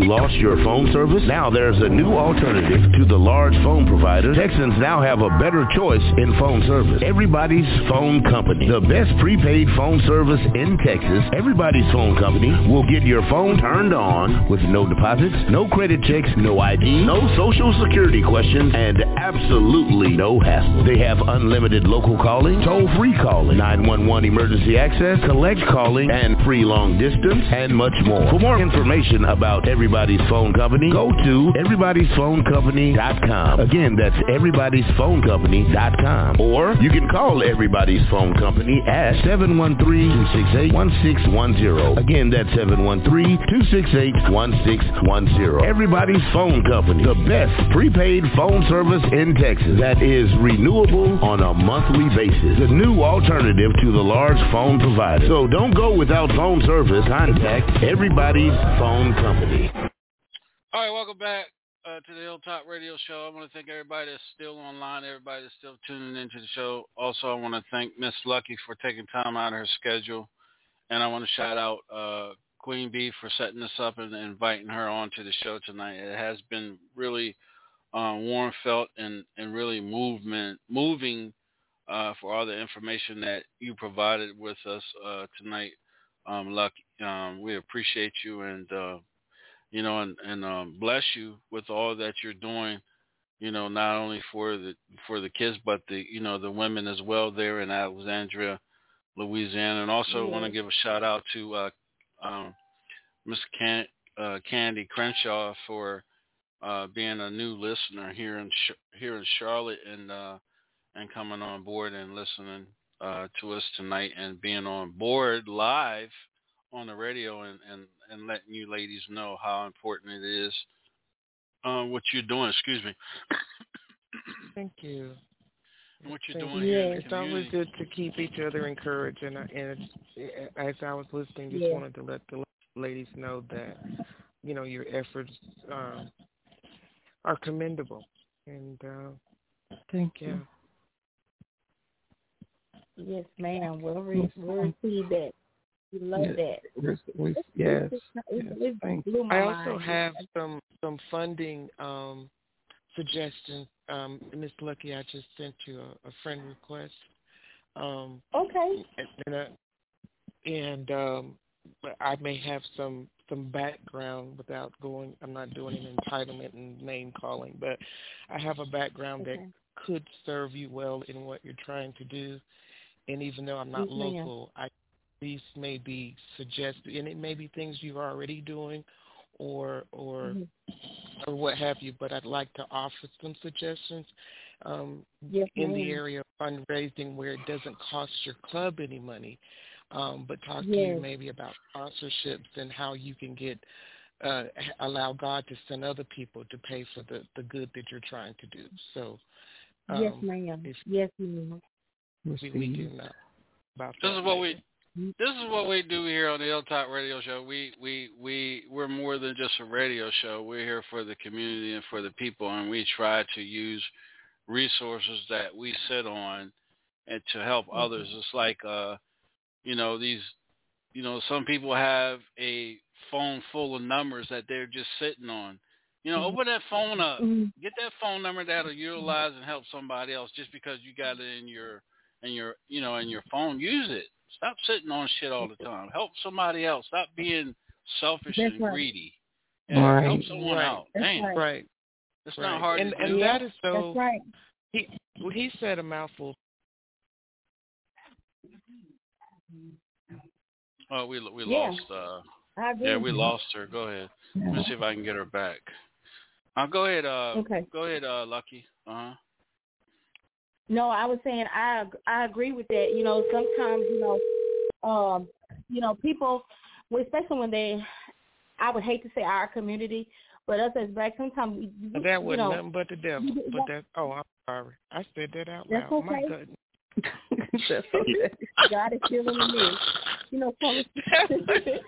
Lost your phone service? Now there's a new alternative to the large phone providers. Texans now have a better choice in phone service. Everybody's Phone Company. The best prepaid phone service in Texas. Everybody's Phone Company will get your phone turned on with no deposits, no credit checks, no ID, no social security questions, and absolutely no hassle. They have unlimited local calling, toll-free calling, 911 emergency access, collect calling, and free long distance, and much more. For more information about Everybody's Phone Company, go to everybody'sphonecompany.com. Again, that's everybody'sphonecompany.com. Or you can call Everybody's Phone Company at 713-268-1610. Again, that's 713-268-1610. Everybody's Phone Company, the best prepaid phone service in Texas that is renewable on a monthly basis. The new alternative to the large phone provider. So don't go without phone service. Contact Everybody's Phone Company. All right, welcome back uh, to the Hilltop Radio Show. I want to thank everybody that's still online, everybody that's still tuning into the show. Also, I want to thank Miss Lucky for taking time out of her schedule, and I want to shout out uh, Queen Bee for setting this up and inviting her on to the show tonight. It has been really uh, warm felt and, and really movement moving uh, for all the information that you provided with us uh, tonight. Um, Lucky, um, we appreciate you and uh, you know, and, and um, bless you with all that you're doing, you know, not only for the for the kids, but the you know the women as well there in Alexandria, Louisiana, and also Yeah. want to give a shout out to uh, um, Miss Can- uh, Candy Crenshaw for uh, being a new listener here in here in Charlotte and uh, and coming on board and listening uh, to us tonight and being on board live on the radio and, and, and letting you ladies know how important it is uh, what you're doing. Excuse me. Thank you. And what you're Thank doing you. here in the It's always good to keep each other encouraged, and, I- and it's, as I was listening, just Yeah. wanted to let the ladies know that you know your efforts um, are commendable, and uh, Thank yeah. you. Yes, ma'am. We'll, re- we'll receive that. We love Yes. that. Yes, we- It's- yes, it's- yes, thank you. I also mind. have some some funding um, suggestions. Um, Miss Lucky, I just sent you a, a friend request. Um, Okay. and and, uh, and um, but I may have some some background without going. I'm not doing an entitlement and name calling, but I have a background Okay. that could serve you well in what you're trying to do. And even though I'm not Yes, ma'am. local, I these may be suggested, and it may be things you're already doing, or or Mhm. or what have you. But I'd like to offer some suggestions um, Yes, in the area of fundraising where it doesn't cost your club any money, um, but talk to Yes. you maybe about sponsorships and how you can get uh, allow God to send other people to pay for the the good that you're trying to do. So yes, um, ma'am. if Yes, ma'am. we, we do know about This that is what later. we this is what we do here on the Hilltop Radio Show. We we we we're more than just a radio show. We're here for the community and for the people, and we try to use resources that we sit on and to help Mm-hmm. others. It's like uh, you know these, you know, some people have a phone full of numbers that they're just sitting on. You know, open that phone up, mm-hmm. get that phone number that'll utilize and help somebody else just because you got it in your in your you know in your phone. Use it. Stop sitting on shit all the time. Help somebody else. Stop being selfish That's and right. greedy. Yeah, Help someone right. out. That's Damn. right. Right. It's right. not hard and, to and do. that is so. That's right. He he said a mouthful. Oh, we we Yeah. lost. uh I agree. Yeah, we lost her. Go ahead. Let me see if I can get her back. Uh, go ahead. Uh, Okay. Go ahead, uh, Lucky. Uh huh. No, I was saying I I agree with that. You know, sometimes you know, um, you know, people, especially when they, I would hate to say our community, but us as black, sometimes we, we- That you was know, nothing but the devil. But that oh, I'm sorry. I said that out That's loud. My goodness. That's okay. God is still in the midst. You know,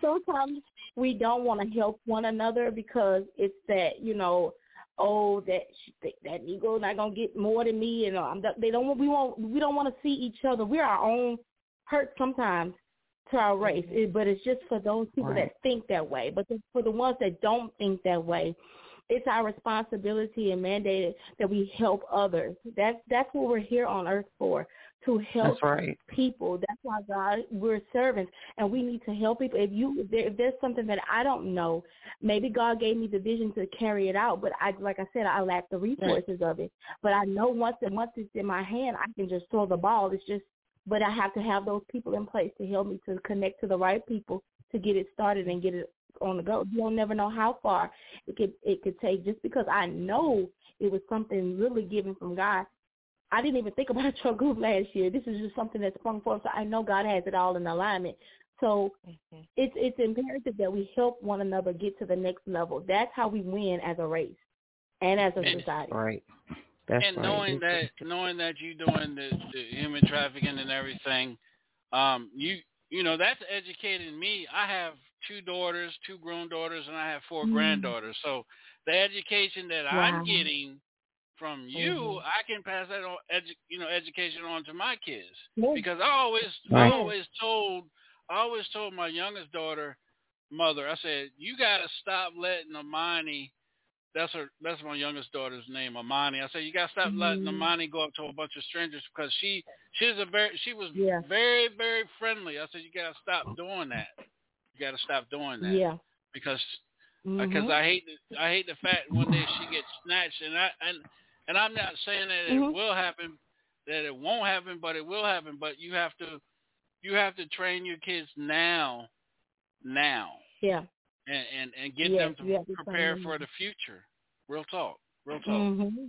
sometimes we don't want to help one another because it's that you know, oh that that Negro not gonna get more than me, and um, they don't want we want we don't want to see each other. We're our own hurt sometimes to our race, It- but it's just for those people Right. that think that way. But the, for the ones that don't think that way, it's our responsibility and mandate that we help others. That's that's what we're here on earth for to help That's right. people. That's why God we're servants and we need to help people. If you if, there, if there's something that I don't know, maybe God gave me the vision to carry it out, but I like I said, I lack the resources of it. But I know once it once it's in my hand, I can just throw the ball. It's just but I have to have those people in place to help me to connect to the right people to get it started and get it on the go. You don't never know how far it could it could take just because I know it was something really given from God. I didn't even think about your group last year. This is just something that sprung forth. So I know God has it all in alignment. So it's it's imperative that we help one another get to the next level. That's how we win as a race and as a And- society. Right. That's and right. knowing that knowing that you're doing the, the human trafficking and everything, um, you you know that's educating me. I have two daughters, two grown daughters, and I have four Mm. granddaughters. So the education that Wow. I'm getting from you, Mhm. I can pass that on, edu- you know, education on to my kids Yeah. because I always Right. I always told I always told my youngest daughter mother, I said, you got to stop letting Amani that's her. That's my youngest daughter's name, Amani. I said you got to stop letting Mhm. Amani go up to a bunch of strangers because she she's a very she was Yeah. very very friendly. I said you got to stop doing that. You got to stop doing that Yeah. because because I hate the, I hate the fact one day she gets snatched and I and and I'm not saying that it Mhm. will happen that it won't happen but it will happen but you have to you have to train your kids now now Yeah. and and, and get Yes, them to you to prepare for the future. Real talk. Real talk. hmm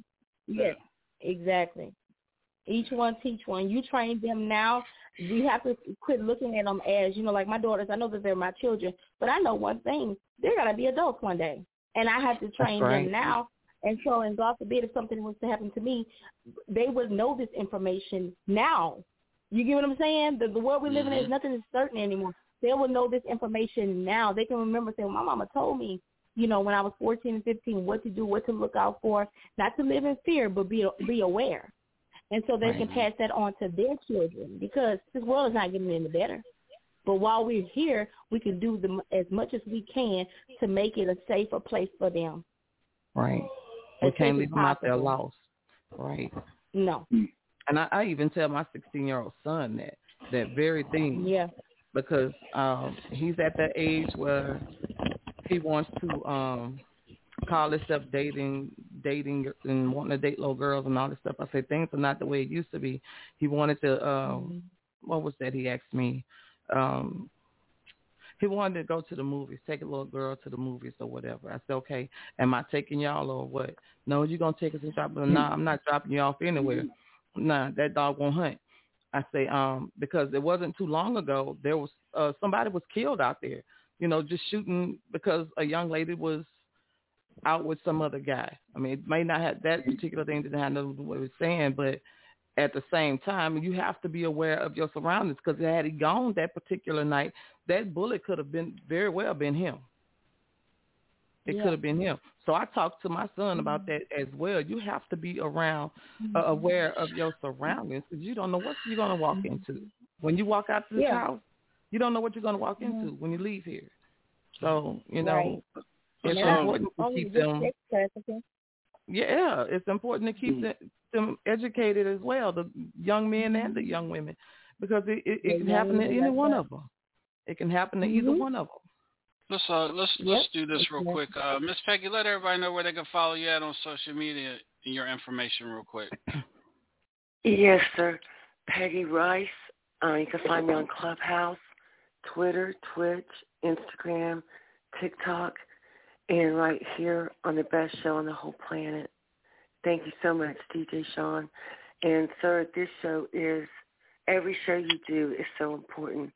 Yes, exactly. Each one teach one. You train them now. We have to quit looking at them as, you know, like my daughters. I know that they're my children, but I know one thing: they're gonna be adults one day, and I have to train right. them now. And so, and God forbid, if something was to happen to me, they would know this information now. You get what I'm saying? The, the world we live in is Mhm. nothing is certain anymore. They will know this information now. They can remember saying, "My mama told me." you know, when I was 14 and 15, what to do, what to look out for, not to live in fear, but be be aware. And so they can pass that on to their children because this world is not getting any better. But while we're here, we can do the, as much as we can to make it a safer place for them. Right. We As can't leave them out there possible. lost. Right. No. And I, I even tell my 16 year old son that that very thing. Yeah. Because um he's at that age where he wants to um call himself dating dating and wanting to date little girls and all this stuff. I say things are not the way it used to be. He wanted to um what was that he asked me? Um he wanted to go to the movies, take a little girl to the movies or whatever. I said, okay, am I taking y'all or what? No, you gonna take us and drop us? No, I'm not dropping you off anywhere. Nah, that dog won't hunt. I say, um, because it wasn't too long ago there was uh somebody was killed out there, you know, just shooting because a young lady was out with some other guy. I mean, it may not have that particular thing didn't have nothing to do with what was saying, but at the same time, you have to be aware of your surroundings because had he gone that particular night, that bullet could have been very well been him. It Yeah. could have been him. So I talked to my son about that as well. You have to be around, uh, aware of your surroundings because you don't know what you're going to walk into. When you walk out to this Yeah. house, you don't know what you're going to walk into when you leave here. So you know, Right. it's Yeah. important to keep them. Yeah, it's important to keep them, them educated as well, the young men and the young women, because it, it, it can happen to any one of them. It can happen to either Mhm. one of them. Let's uh let's Yep. let's do this real Okay. quick. Uh, Miss Peggy, let everybody know where they can follow you at on social media and your information real quick. Yes, sir. Peggy Rice. Uh, you can find me on Clubhouse, Twitter, Twitch, Instagram, TikTok, and right here on the best show on the whole planet. Thank you so much, DJ Sean. And sir, this show is every show you do is so important.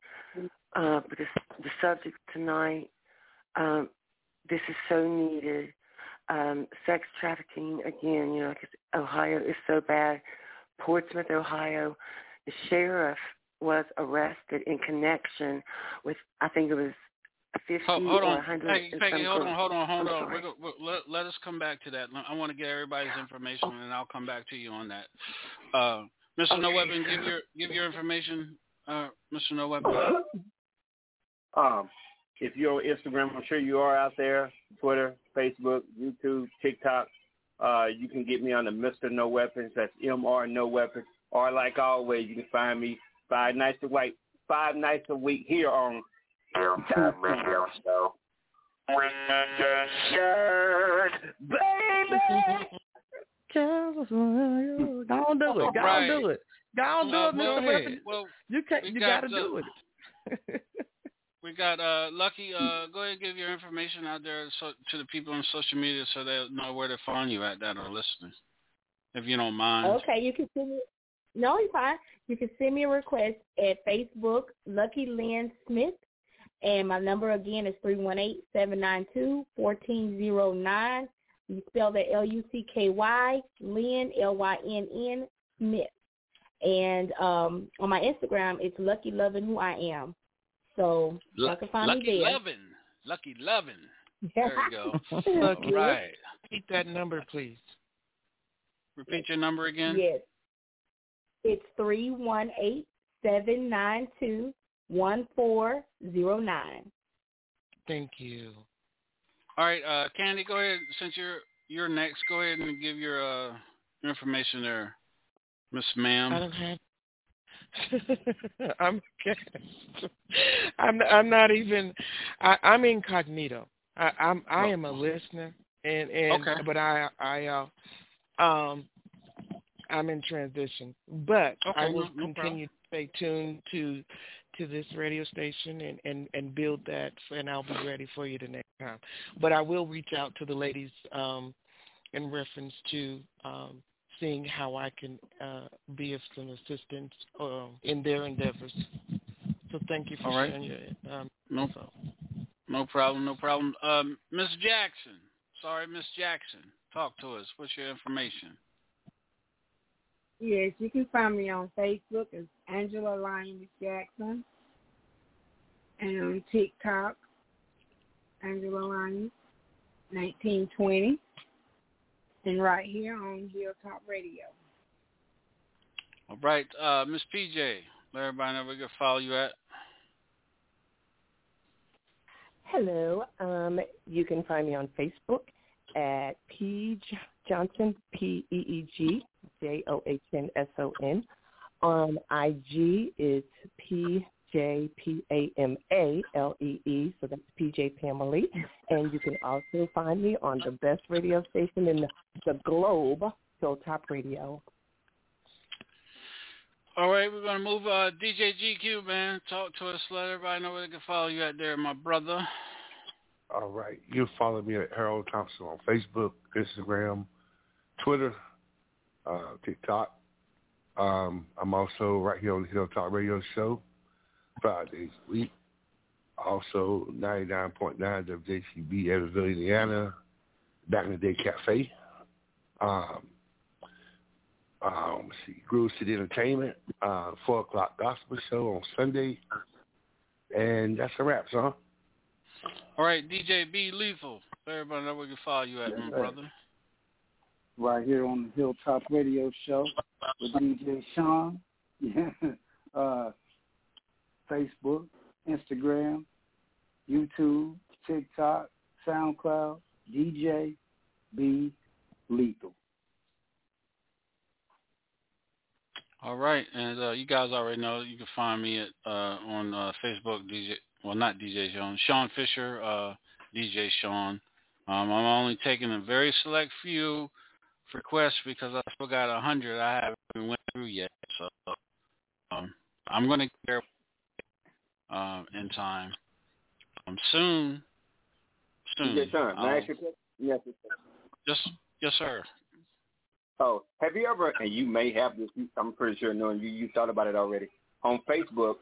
Uh, but this, the subject tonight, um, this is so needed. Um, sex trafficking again, you know, because Ohio is so bad. Portsmouth, Ohio, the sheriff was arrested in connection with, I think it was a 50 Hold, hold or on, 100. Peggy, and Peggy some hold on, hold on, hold I'm on. We're go, we're, let, let us come back to that. I want to get everybody's information, and I'll come back to you on that. Uh, Mr. No Weapon, give your give your information, uh, Mr. No Weapon. Um, if you're on Instagram, I'm sure you are out there. Twitter, Facebook, YouTube, TikTok. Uh, you can get me on the Mr. No Weapons. That's Mr. No Weapons. Or like always, you can find me five nights a week, five nights a week here on Hilltop Radio Show. When the shirt, baby. Go on do it. Go Right. do it. Go on do it, Mr. Weapon. Well, You can't. we You got, got to do it. We got uh, Lucky. Uh, go ahead and give your information out there so, to the people on social media so they'll know where to find you at that are listening, if you don't mind. Okay, you can send me. No, you're fine. You can send me a request at Facebook, Lucky Lynn Smith, and my number again is three one eight seven nine two fourteen zero nine. You spell that L U C K Y Lynn L Y N N Smith, and um, on my Instagram it's Lucky Loving Who I Am. So Lu- you can find Lucky me there. Lovin'. Lucky Lovin'. There you go. Lucky. right. Repeat that number, please. Repeat your number again. Yes. It's three one eight seven nine two one four zero nine. Thank you. All right, uh, Candy, go ahead. Since you're you're next, go ahead and give your uh, information there, Miss Ma'am. I don't have. I'm okay. I'm I'm not even. I, I'm incognito. I, I'm I am a listener, and and Okay. but I I uh um I'm in transition, but I will no- no problem. continue to stay tuned to to this radio station and and and build that, and I'll be ready for you the next time. But I will reach out to the ladies um in reference to um seeing how I can uh, be of some assistance uh, in their endeavors. So thank you for All right. sharing your um, No, info. no problem, no problem. Um, Miss Jackson. Sorry, Miss Jackson. Talk to us. What's your information? Yes, you can find me on Facebook as Angela Lyons Jackson. And on TikTok, Angela Lyons, 1920. And right here on Hilltop Radio. All right, uh, Miss PJ. Let everybody know where we can follow you at. Hello. Um, you can find me on Facebook at P J- Johnson, P E E G J O H N S O N. On IG, it's P J P A M A L E E, so that's PJ Pamela. And you can also find me on the best radio station in the, the globe, Hilltop Radio. All right, we're gonna move. Uh, DJ GQ, man, talk to us. Let everybody know where they can follow you out there, my brother. All right. You follow me at Harold Thompson on Facebook, Instagram, Twitter, uh, TikTok. Um, I'm also right here on the Hilltop Radio Show, five days a week. Also, 99.9 WJCB, Evansville, Indiana, Back in the Day Cafe. Um, um, let's see, Groove City Entertainment, uh, four o'clock gospel show on Sunday, and that's a wrap, son. All right, DJ B Lethal. Everybody know where we can follow you at, my brother. Right here on the Hilltop Radio Show with DJ Sean. Yeah. Uh, Facebook, Instagram, YouTube, TikTok, SoundCloud, DJ B Lethal. All right, and uh, you guys already know you can find me at uh, on uh, Facebook, DJ. Well, not DJ Sean, Sean Fisher, uh, DJ Sean. Um, I'm only taking a very select few requests because I still got a hundred I haven't went through yet. So um, I'm going to get uh, in time. Um, soon, soon. DJ Sean, may I I'll- ask you a question? Yes, sir. Yes, yes, sir. Oh, have you ever, and you may have this, I'm pretty sure knowing you, you thought about it already, on Facebook,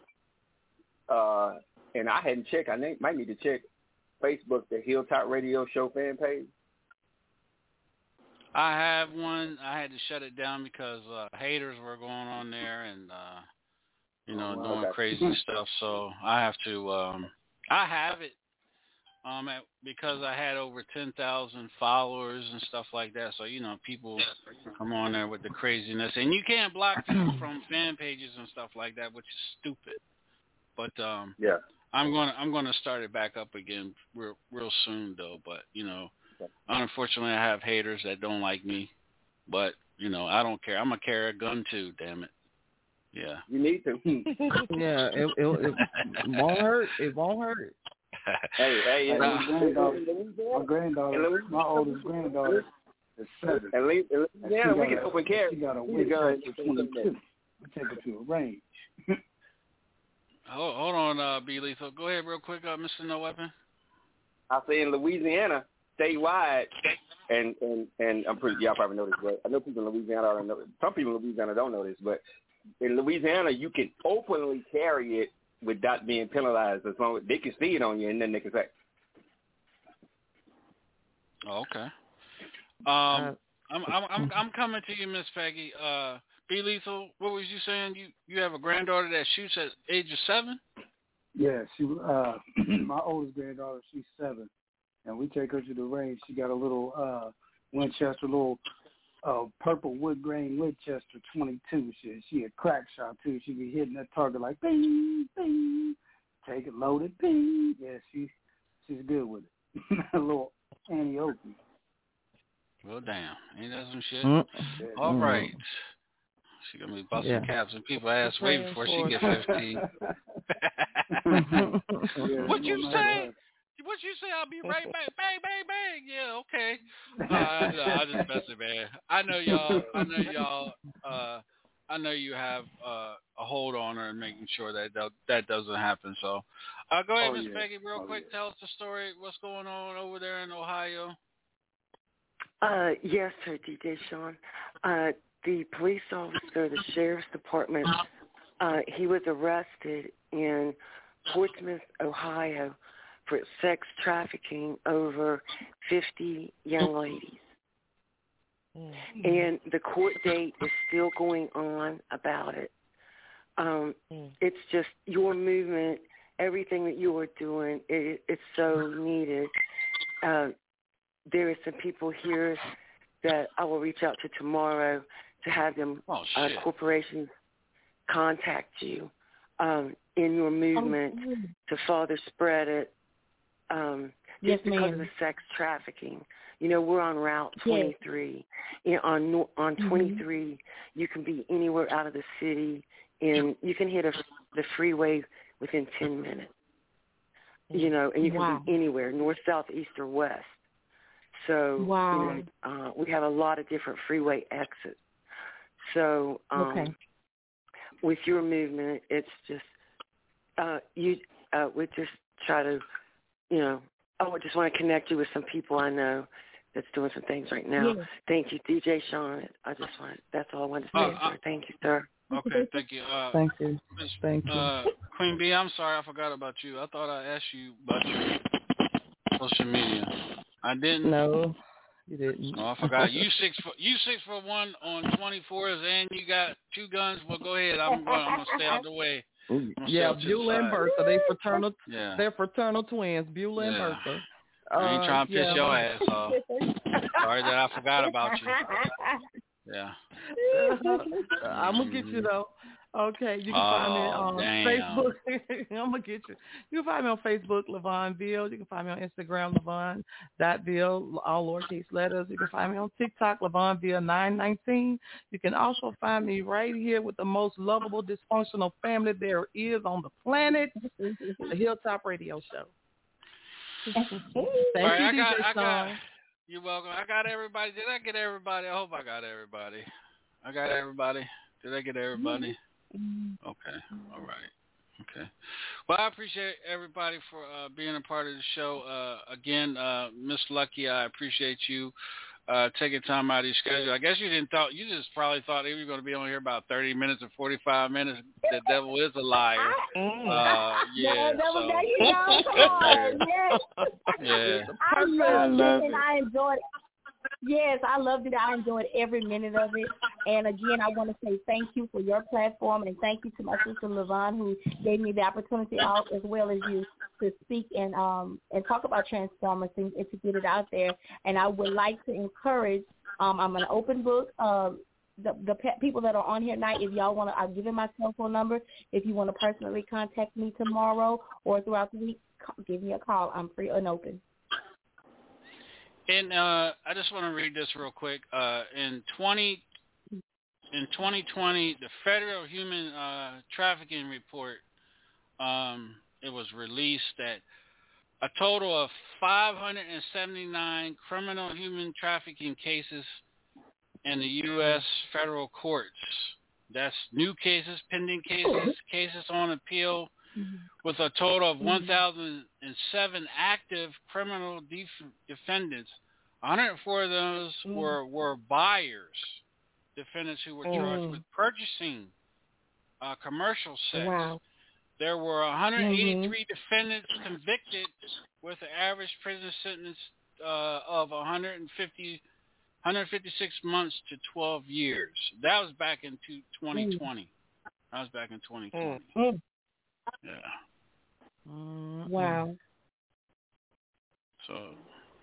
uh, and I hadn't checked, I may, might need to check Facebook, the Hilltop Radio Show fan page. I have one. I had to shut it down because uh, haters were going on there and uh, you know Oh, wow, doing crazy stuff. So I have to. um I have it um at, because I had over ten thousand followers and stuff like that. So you know people come on there with the craziness, and you can't block people from fan pages and stuff like that, which is stupid. But um Yeah. I'm gonna I'm gonna start it back up again real real soon though. But you know, unfortunately, I have haters that don't like me. But you know, I don't care. I'm gonna carry a gun too. Damn it. Yeah. You need to. yeah, it, it, it won't hurt. It won't hurt. hey, hey, Hey, know, my granddaughter, my granddaughter, my oldest granddaughter is seven. At least, And yeah, we can a- open carry. She got a We can go ahead Winchester 22. We take her to a range. Hold, hold on, uh, B Lethal. Go ahead real quick, uh, Mr. No Weapon. I say in Louisiana, statewide, and and and I'm pretty y'all probably know this, but I know people in Louisiana already know. Some people in Louisiana don't know this, but in Louisiana, you can openly carry it without being penalized as long as they can see it on you, and then they can say, Oh, okay. Um, I'm I'm I'm I'm coming to you, Miss Peggy. Uh, B Lethal. What was you saying? You you have a granddaughter that shoots at age of seven? Yeah, she uh my oldest granddaughter, she's seven. And we take her to the range. She got a little uh Winchester little uh purple wood grain Winchester twenty two. She she a crack shot too. She be hitting that target like bing bing. Take it loaded, bing. Yeah, she she's good with it. a little Annie Oakley. Well, damn. Ain't that some shit? Mm. All right. She gonna be busting Yeah. caps and people ass way before she get fifteen. Yeah, what you no say? Matter What you say? I'll be right back. Bang, bang, bang. Yeah, okay. Uh, I, I just messing, man. I know y'all. I know y'all. Uh, I know you have uh, a hold on her and making sure that that, that doesn't happen. So, uh, go ahead, Oh, Miss yeah. Peggy, real Oh, quick. Tell us the story. What's going on over there in Ohio? Uh, yes, sir, DJ Sean. Uh, the police officer, the sheriff's department, uh, he was arrested in Portsmouth, Ohio, for sex trafficking over 50 young ladies. And the court date is still going on about it. Um, It's just your movement, everything that you are doing, it, it's so needed. Uh, there are some people here that I will reach out to tomorrow to have them Oh, uh, corporations contact you um, in your movement to further spread it. Um, Yes, just because of the sex trafficking. You know, we're on Route Yes. 23. And on on Mhm. 23, you can be anywhere out of the city, and you can hit a, the freeway within 10 minutes. You know, and you can Wow. be anywhere, north, south, east, or west. So, Wow. you know, uh, we have a lot of different freeway exits. So, um, Okay. with your movement, it's just uh, you. Uh, we just try to, you know, I would just want to connect you with some people I know that's doing some things right now. Yes. Thank you, DJ Sean. I just want. That's all I wanted to say, Uh, uh, sir. Thank you, sir. Okay, thank you. Uh, Thank you. Miss- Thank you. Uh, Queen B, I'm sorry, I forgot about you. I thought I asked you about your social media. I didn't. No, You didn't. Oh, I forgot. You six for you six for one on twenty fours, and you got two guns. Well, go ahead. I'm gonna, I'm gonna stay out of the way. I'm gonna stay Yeah, off Beulah and side. Bertha. They fraternal. Yeah. They're fraternal twins. Beulah and Yeah. Bertha. I ain't Uh, trying to piss yeah. your ass off. Sorry that I forgot about you. Yeah. I'm gonna get you though. Okay, you can find me Oh, on damn. Facebook. I'm gonna get you. You can find me on Facebook, Levon Bill. You can find me on Instagram, Levon dot Bill, all lowercase letters. You can find me on TikTok, Levon Bill nine nineteen. You can also find me right here with the most lovable dysfunctional family there is on the planet, the Hilltop Radio Show. Thank All you, right, I DJ got, I got, Sean. you're welcome. I got everybody. Did I get everybody? I hope I got everybody. I got everybody. Did I get everybody? Okay. All right. Okay. Well, I appreciate everybody for uh, being a part of the show. Uh, again, uh, Miss Lucky, I appreciate you uh, taking time out of your schedule. I guess you didn't thought you just probably thought you were going to be on here about thirty minutes or forty five minutes. The devil is a liar. Uh, yeah. So, no, there you go. Come on. Yes. yeah. I love it. I enjoyed it. Yes, I loved it. I enjoyed every minute of it. And again, I want to say thank you for your platform and thank you to my sister Levon who gave me the opportunity out as well as you to speak and um and talk about Transformers and, and to get it out there. And I would like to encourage. Um, I'm an open book. Um, the the pe- people that are on here tonight, if y'all want to, I've given my cell phone number. If you want to personally contact me tomorrow or throughout the week, give me a call. I'm free and open. And uh, I just want to read this real quick. Uh, in 20 in 2020, the Federal Human uh, Trafficking Report um, it was released that a total of 579 criminal human trafficking cases in the U.S. federal courts. That's new cases, pending cases, cases on appeal, with a total of 1,007 active criminal def- defendants. 104 of those were were buyers, defendants who were charged Mm. with purchasing uh, commercial sex. Wow. There were 183 defendants convicted with an average prison sentence uh, of 150, 156 months to 12 years. That was back in two- 2020. That was back in 2020. Mm. Yeah. Wow. So,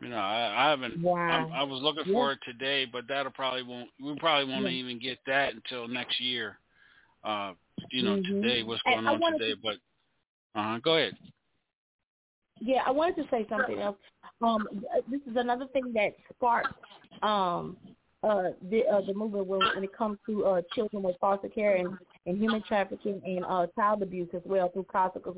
you know, I, I haven't. Wow. I, I was looking Yeah. for it today, but that'll probably won't. We probably won't Yeah. even get that until next year. Uh, you know, Mhm. today what's going on today, to- but uh, go ahead. Yeah, I wanted to say something else. Um, this is another thing that sparked um, uh, the uh, the movement when, when it comes to uh, children with foster care and, and human trafficking and uh, child abuse as well through. 'cause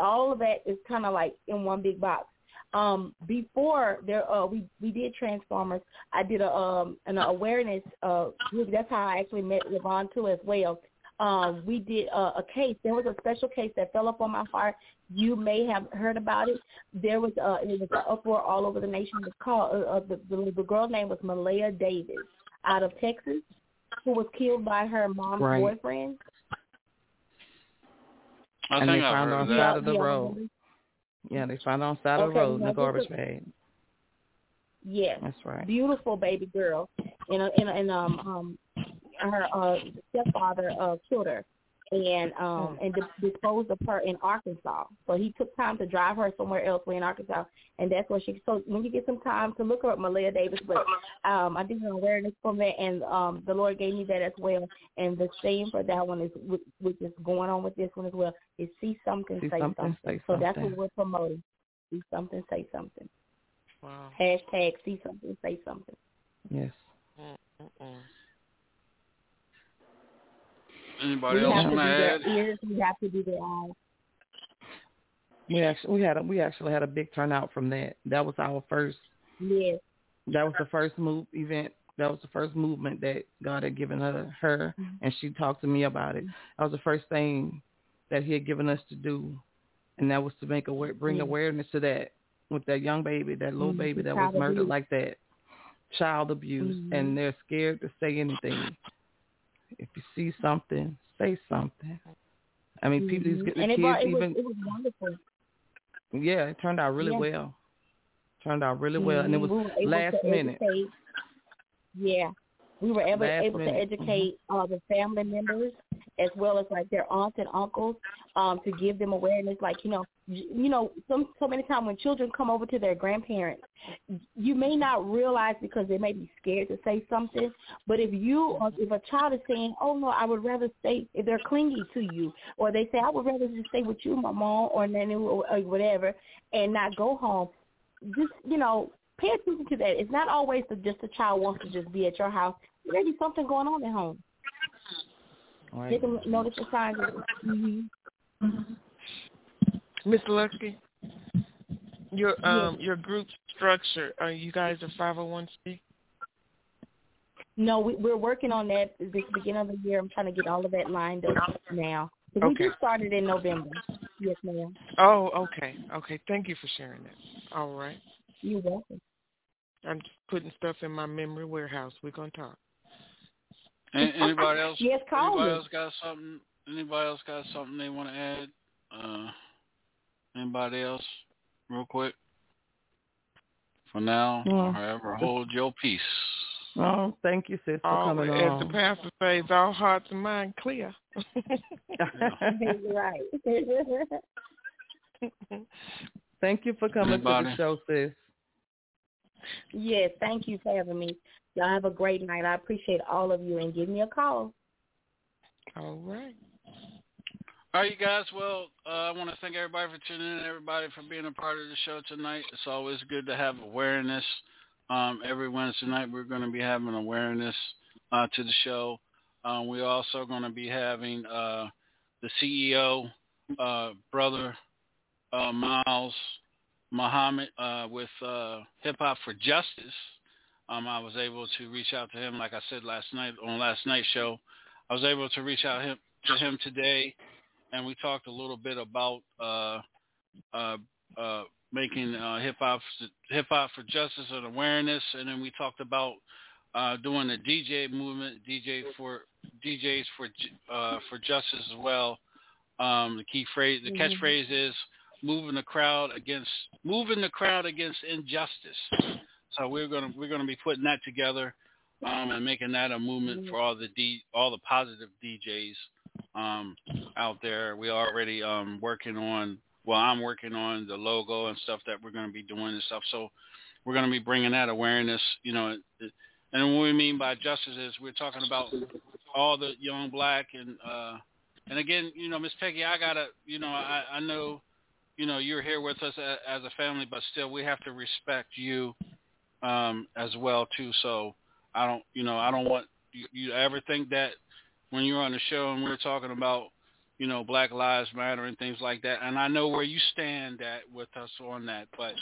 All of that is kind of like in one big box. Um, before there, uh, we we did Transformers. I did a um an awareness. Uh, group. that's how I actually met Levon too as well. Um, we did a, a case. There was a special case that fell up on my heart. You may have heard about it. There was uh, it was an uproar all over the nation. It was called uh, uh, the, the the girl's name was Maleah Davis out of Texas, who was killed by her mom's Right. boyfriend. I and they I've found heard her on the that. side of the Yeah, road. Yeah, they found her on the side of the road in the garbage bag. Yes. That's right. Beautiful baby girl. And and, and um um her uh stepfather uh killed her and um and di- disposed of her in Arkansas. So he took time to drive her somewhere else way in Arkansas and that's where she so when you get some time to look her up Maleah Davis but um I did an awareness from that and um the Lord gave me that as well and the same for that one is which, which is going on with this one as well is see something See say something, something. say So that's what we're promoting. See something say something. Wow. Hashtag see something say something. Yes. Anybody we else have to want do to their add? ears. We have to do their eyes. We actually we had a, we actually had a big turnout from that. That was our first. Yes. That was the first move event. That was the first movement that God had given her, her, and she talked to me about it. That was the first thing that He had given us to do, and that was to make aware, bring Yeah. awareness to that with that young baby, that little Mhm, baby that child was murdered abuse. like that, child abuse, Mhm. and they're scared to say anything. If you see something, say something. I mean, people, these the and it, kids brought, it, was, even it was wonderful. yeah, it turned out really Yeah. well. Turned out really well, and it was Mhm. We last minute. educate- Yeah, we were able, Last able to minute. educate uh, the family members as well as like their aunts and uncles um, to give them awareness. Like you know, you know, some so many times when children come over to their grandparents, you may not realize because they may be scared to say something. But if you, uh, if a child is saying, "Oh no, I would rather stay," if they're clingy to you, or they say, "I would rather just stay with you, my mom, or nanny, or, whatever," and not go home, just you know, pay attention to that. It's not always that just the child wants to just be at your house. There may be something going on at home. They can notice the signs. Mm-hmm. Miss Lucky, your um your group structure. Are you guys a five hundred one c? No, we, we're working on that. This beginning of the year, I'm trying to get all of that lined up now. 'Cause We Okay. just started in November. Yes, ma'am. Oh, okay, okay. Thank you for sharing that. All right. You're welcome. I'm just putting stuff in my memory warehouse. We're gonna talk. A- Anybody else? Yes, call Anybody me. else got something? Anybody else got something they want to add? Uh, anybody else, real quick? For now, No. however, hold your peace. Oh, thank you, sis, for All, coming as on. the pastor says, all hearts and mind clear. right. Thank you for coming to the show, sis. yes, thank you for having me. Y'all have a great night. I appreciate all of you and give me a call. All right. All right, you guys. Well, uh, I want to thank everybody for tuning in, everybody for being a part of the show tonight. It's always good to have awareness. Um, every Wednesday night, we're going to be having awareness uh, to the show. Um, we're also going to be having uh, the CEO, uh, brother uh, Miles Muhammad, uh, with Hip Hop for Justice. Um, I was able to reach out to him, like I said last night on last night's show. I was able to reach out him, to him today, and we talked a little bit about uh, uh, uh, making uh, hip hop hip hop for justice and awareness, and then we talked about uh, doing the DJ movement, DJ for DJs for uh, for justice as well. Um, the key phrase, the Mhm. catchphrase is moving the crowd against moving the crowd against injustice. So we're gonna we're gonna be putting that together um, and making that a movement for all the D all the positive DJs um, out there. We are already um, working on well, I'm working on the logo and stuff that we're going to be doing and stuff. So we're going to be bringing that awareness, you know. And what we mean by justice is we're talking about all the young black and uh, and again, you know, Miss Peggy, I gotta, you know, I, I know, you know, you're here with us a, as a family, but still, we have to respect you um, as well too. So I don't, you know, I don't want you, you ever think that when you're on the show and we're talking about, you know, Black Lives Matter and things like that. And I know where you stand at with us on that, but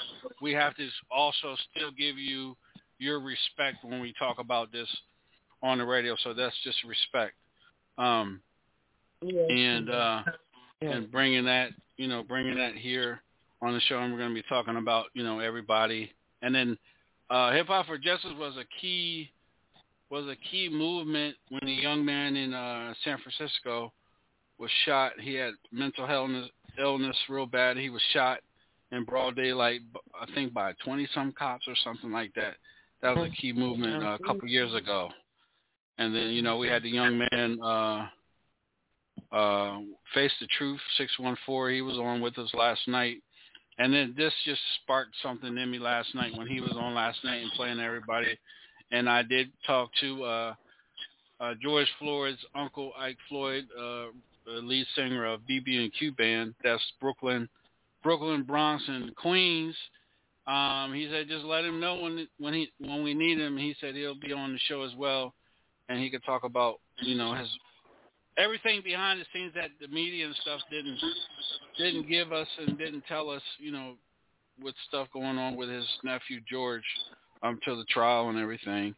we have to also still give you your respect when we talk about this on the radio. So that's just respect. Um, and uh, and bringing that, you know, bringing that here on the show, and we're going to be talking about, you know, everybody. And then uh, Hip Hop for Justice was a key was a key movement when a young man in uh, San Francisco was shot. He had mental illness, illness real bad. He was shot in broad daylight, I think by 20 some cops or something like that. That was a key movement uh, a couple years ago. And then you know we had the young man uh, uh, face the truth 614. He was on with us last night. And then this just sparked something in me last night when he was on last night and playing everybody. And I did talk to uh, uh, George Floyd's uncle, Ike Floyd, uh, lead singer of BB and Q band. That's Brooklyn, Brooklyn, Bronx, and Queens. Um, he said just let him know when when he when we need him. He said he'll be on the show as well, and he could talk about you know his everything behind the scenes that the media and stuff didn't didn't give us and didn't tell us. You know, with stuff going on with his nephew George um till the trial and everything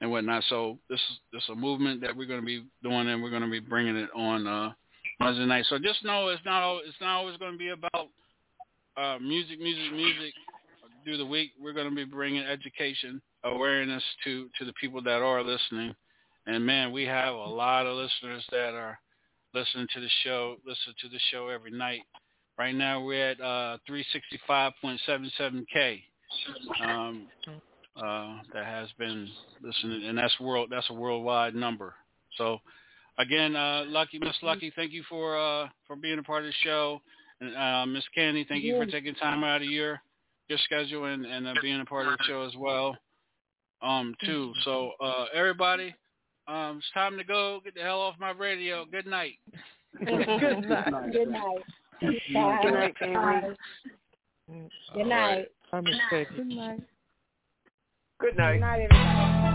and whatnot. So this is this is a movement that we're going to be doing, and we're going to be bringing it on uh, Wednesday night. So just know it's not it's not always going to be about uh, music, music, music. Through the week, we're going to be bringing education, awareness to to the people that are listening. And man, we have a lot of listeners that are listening to the show, listen to the show every night. Right now, we're at uh, 365.77k. um, uh, that has been listening, and that's world. That's a worldwide number. So, again, uh, Lucky Miss Lucky, thank you for uh, for being a part of the show, and uh, Miss Candy, thank you for taking time out of your your schedule and, and uh, being a part of the show as well, um, too. So, uh, everybody, um, it's time to go. Get the hell off my radio. Good night. Good night. Good night. Good night, family. Good night. I'm expecting. Good night. Good night. Good night, everybody.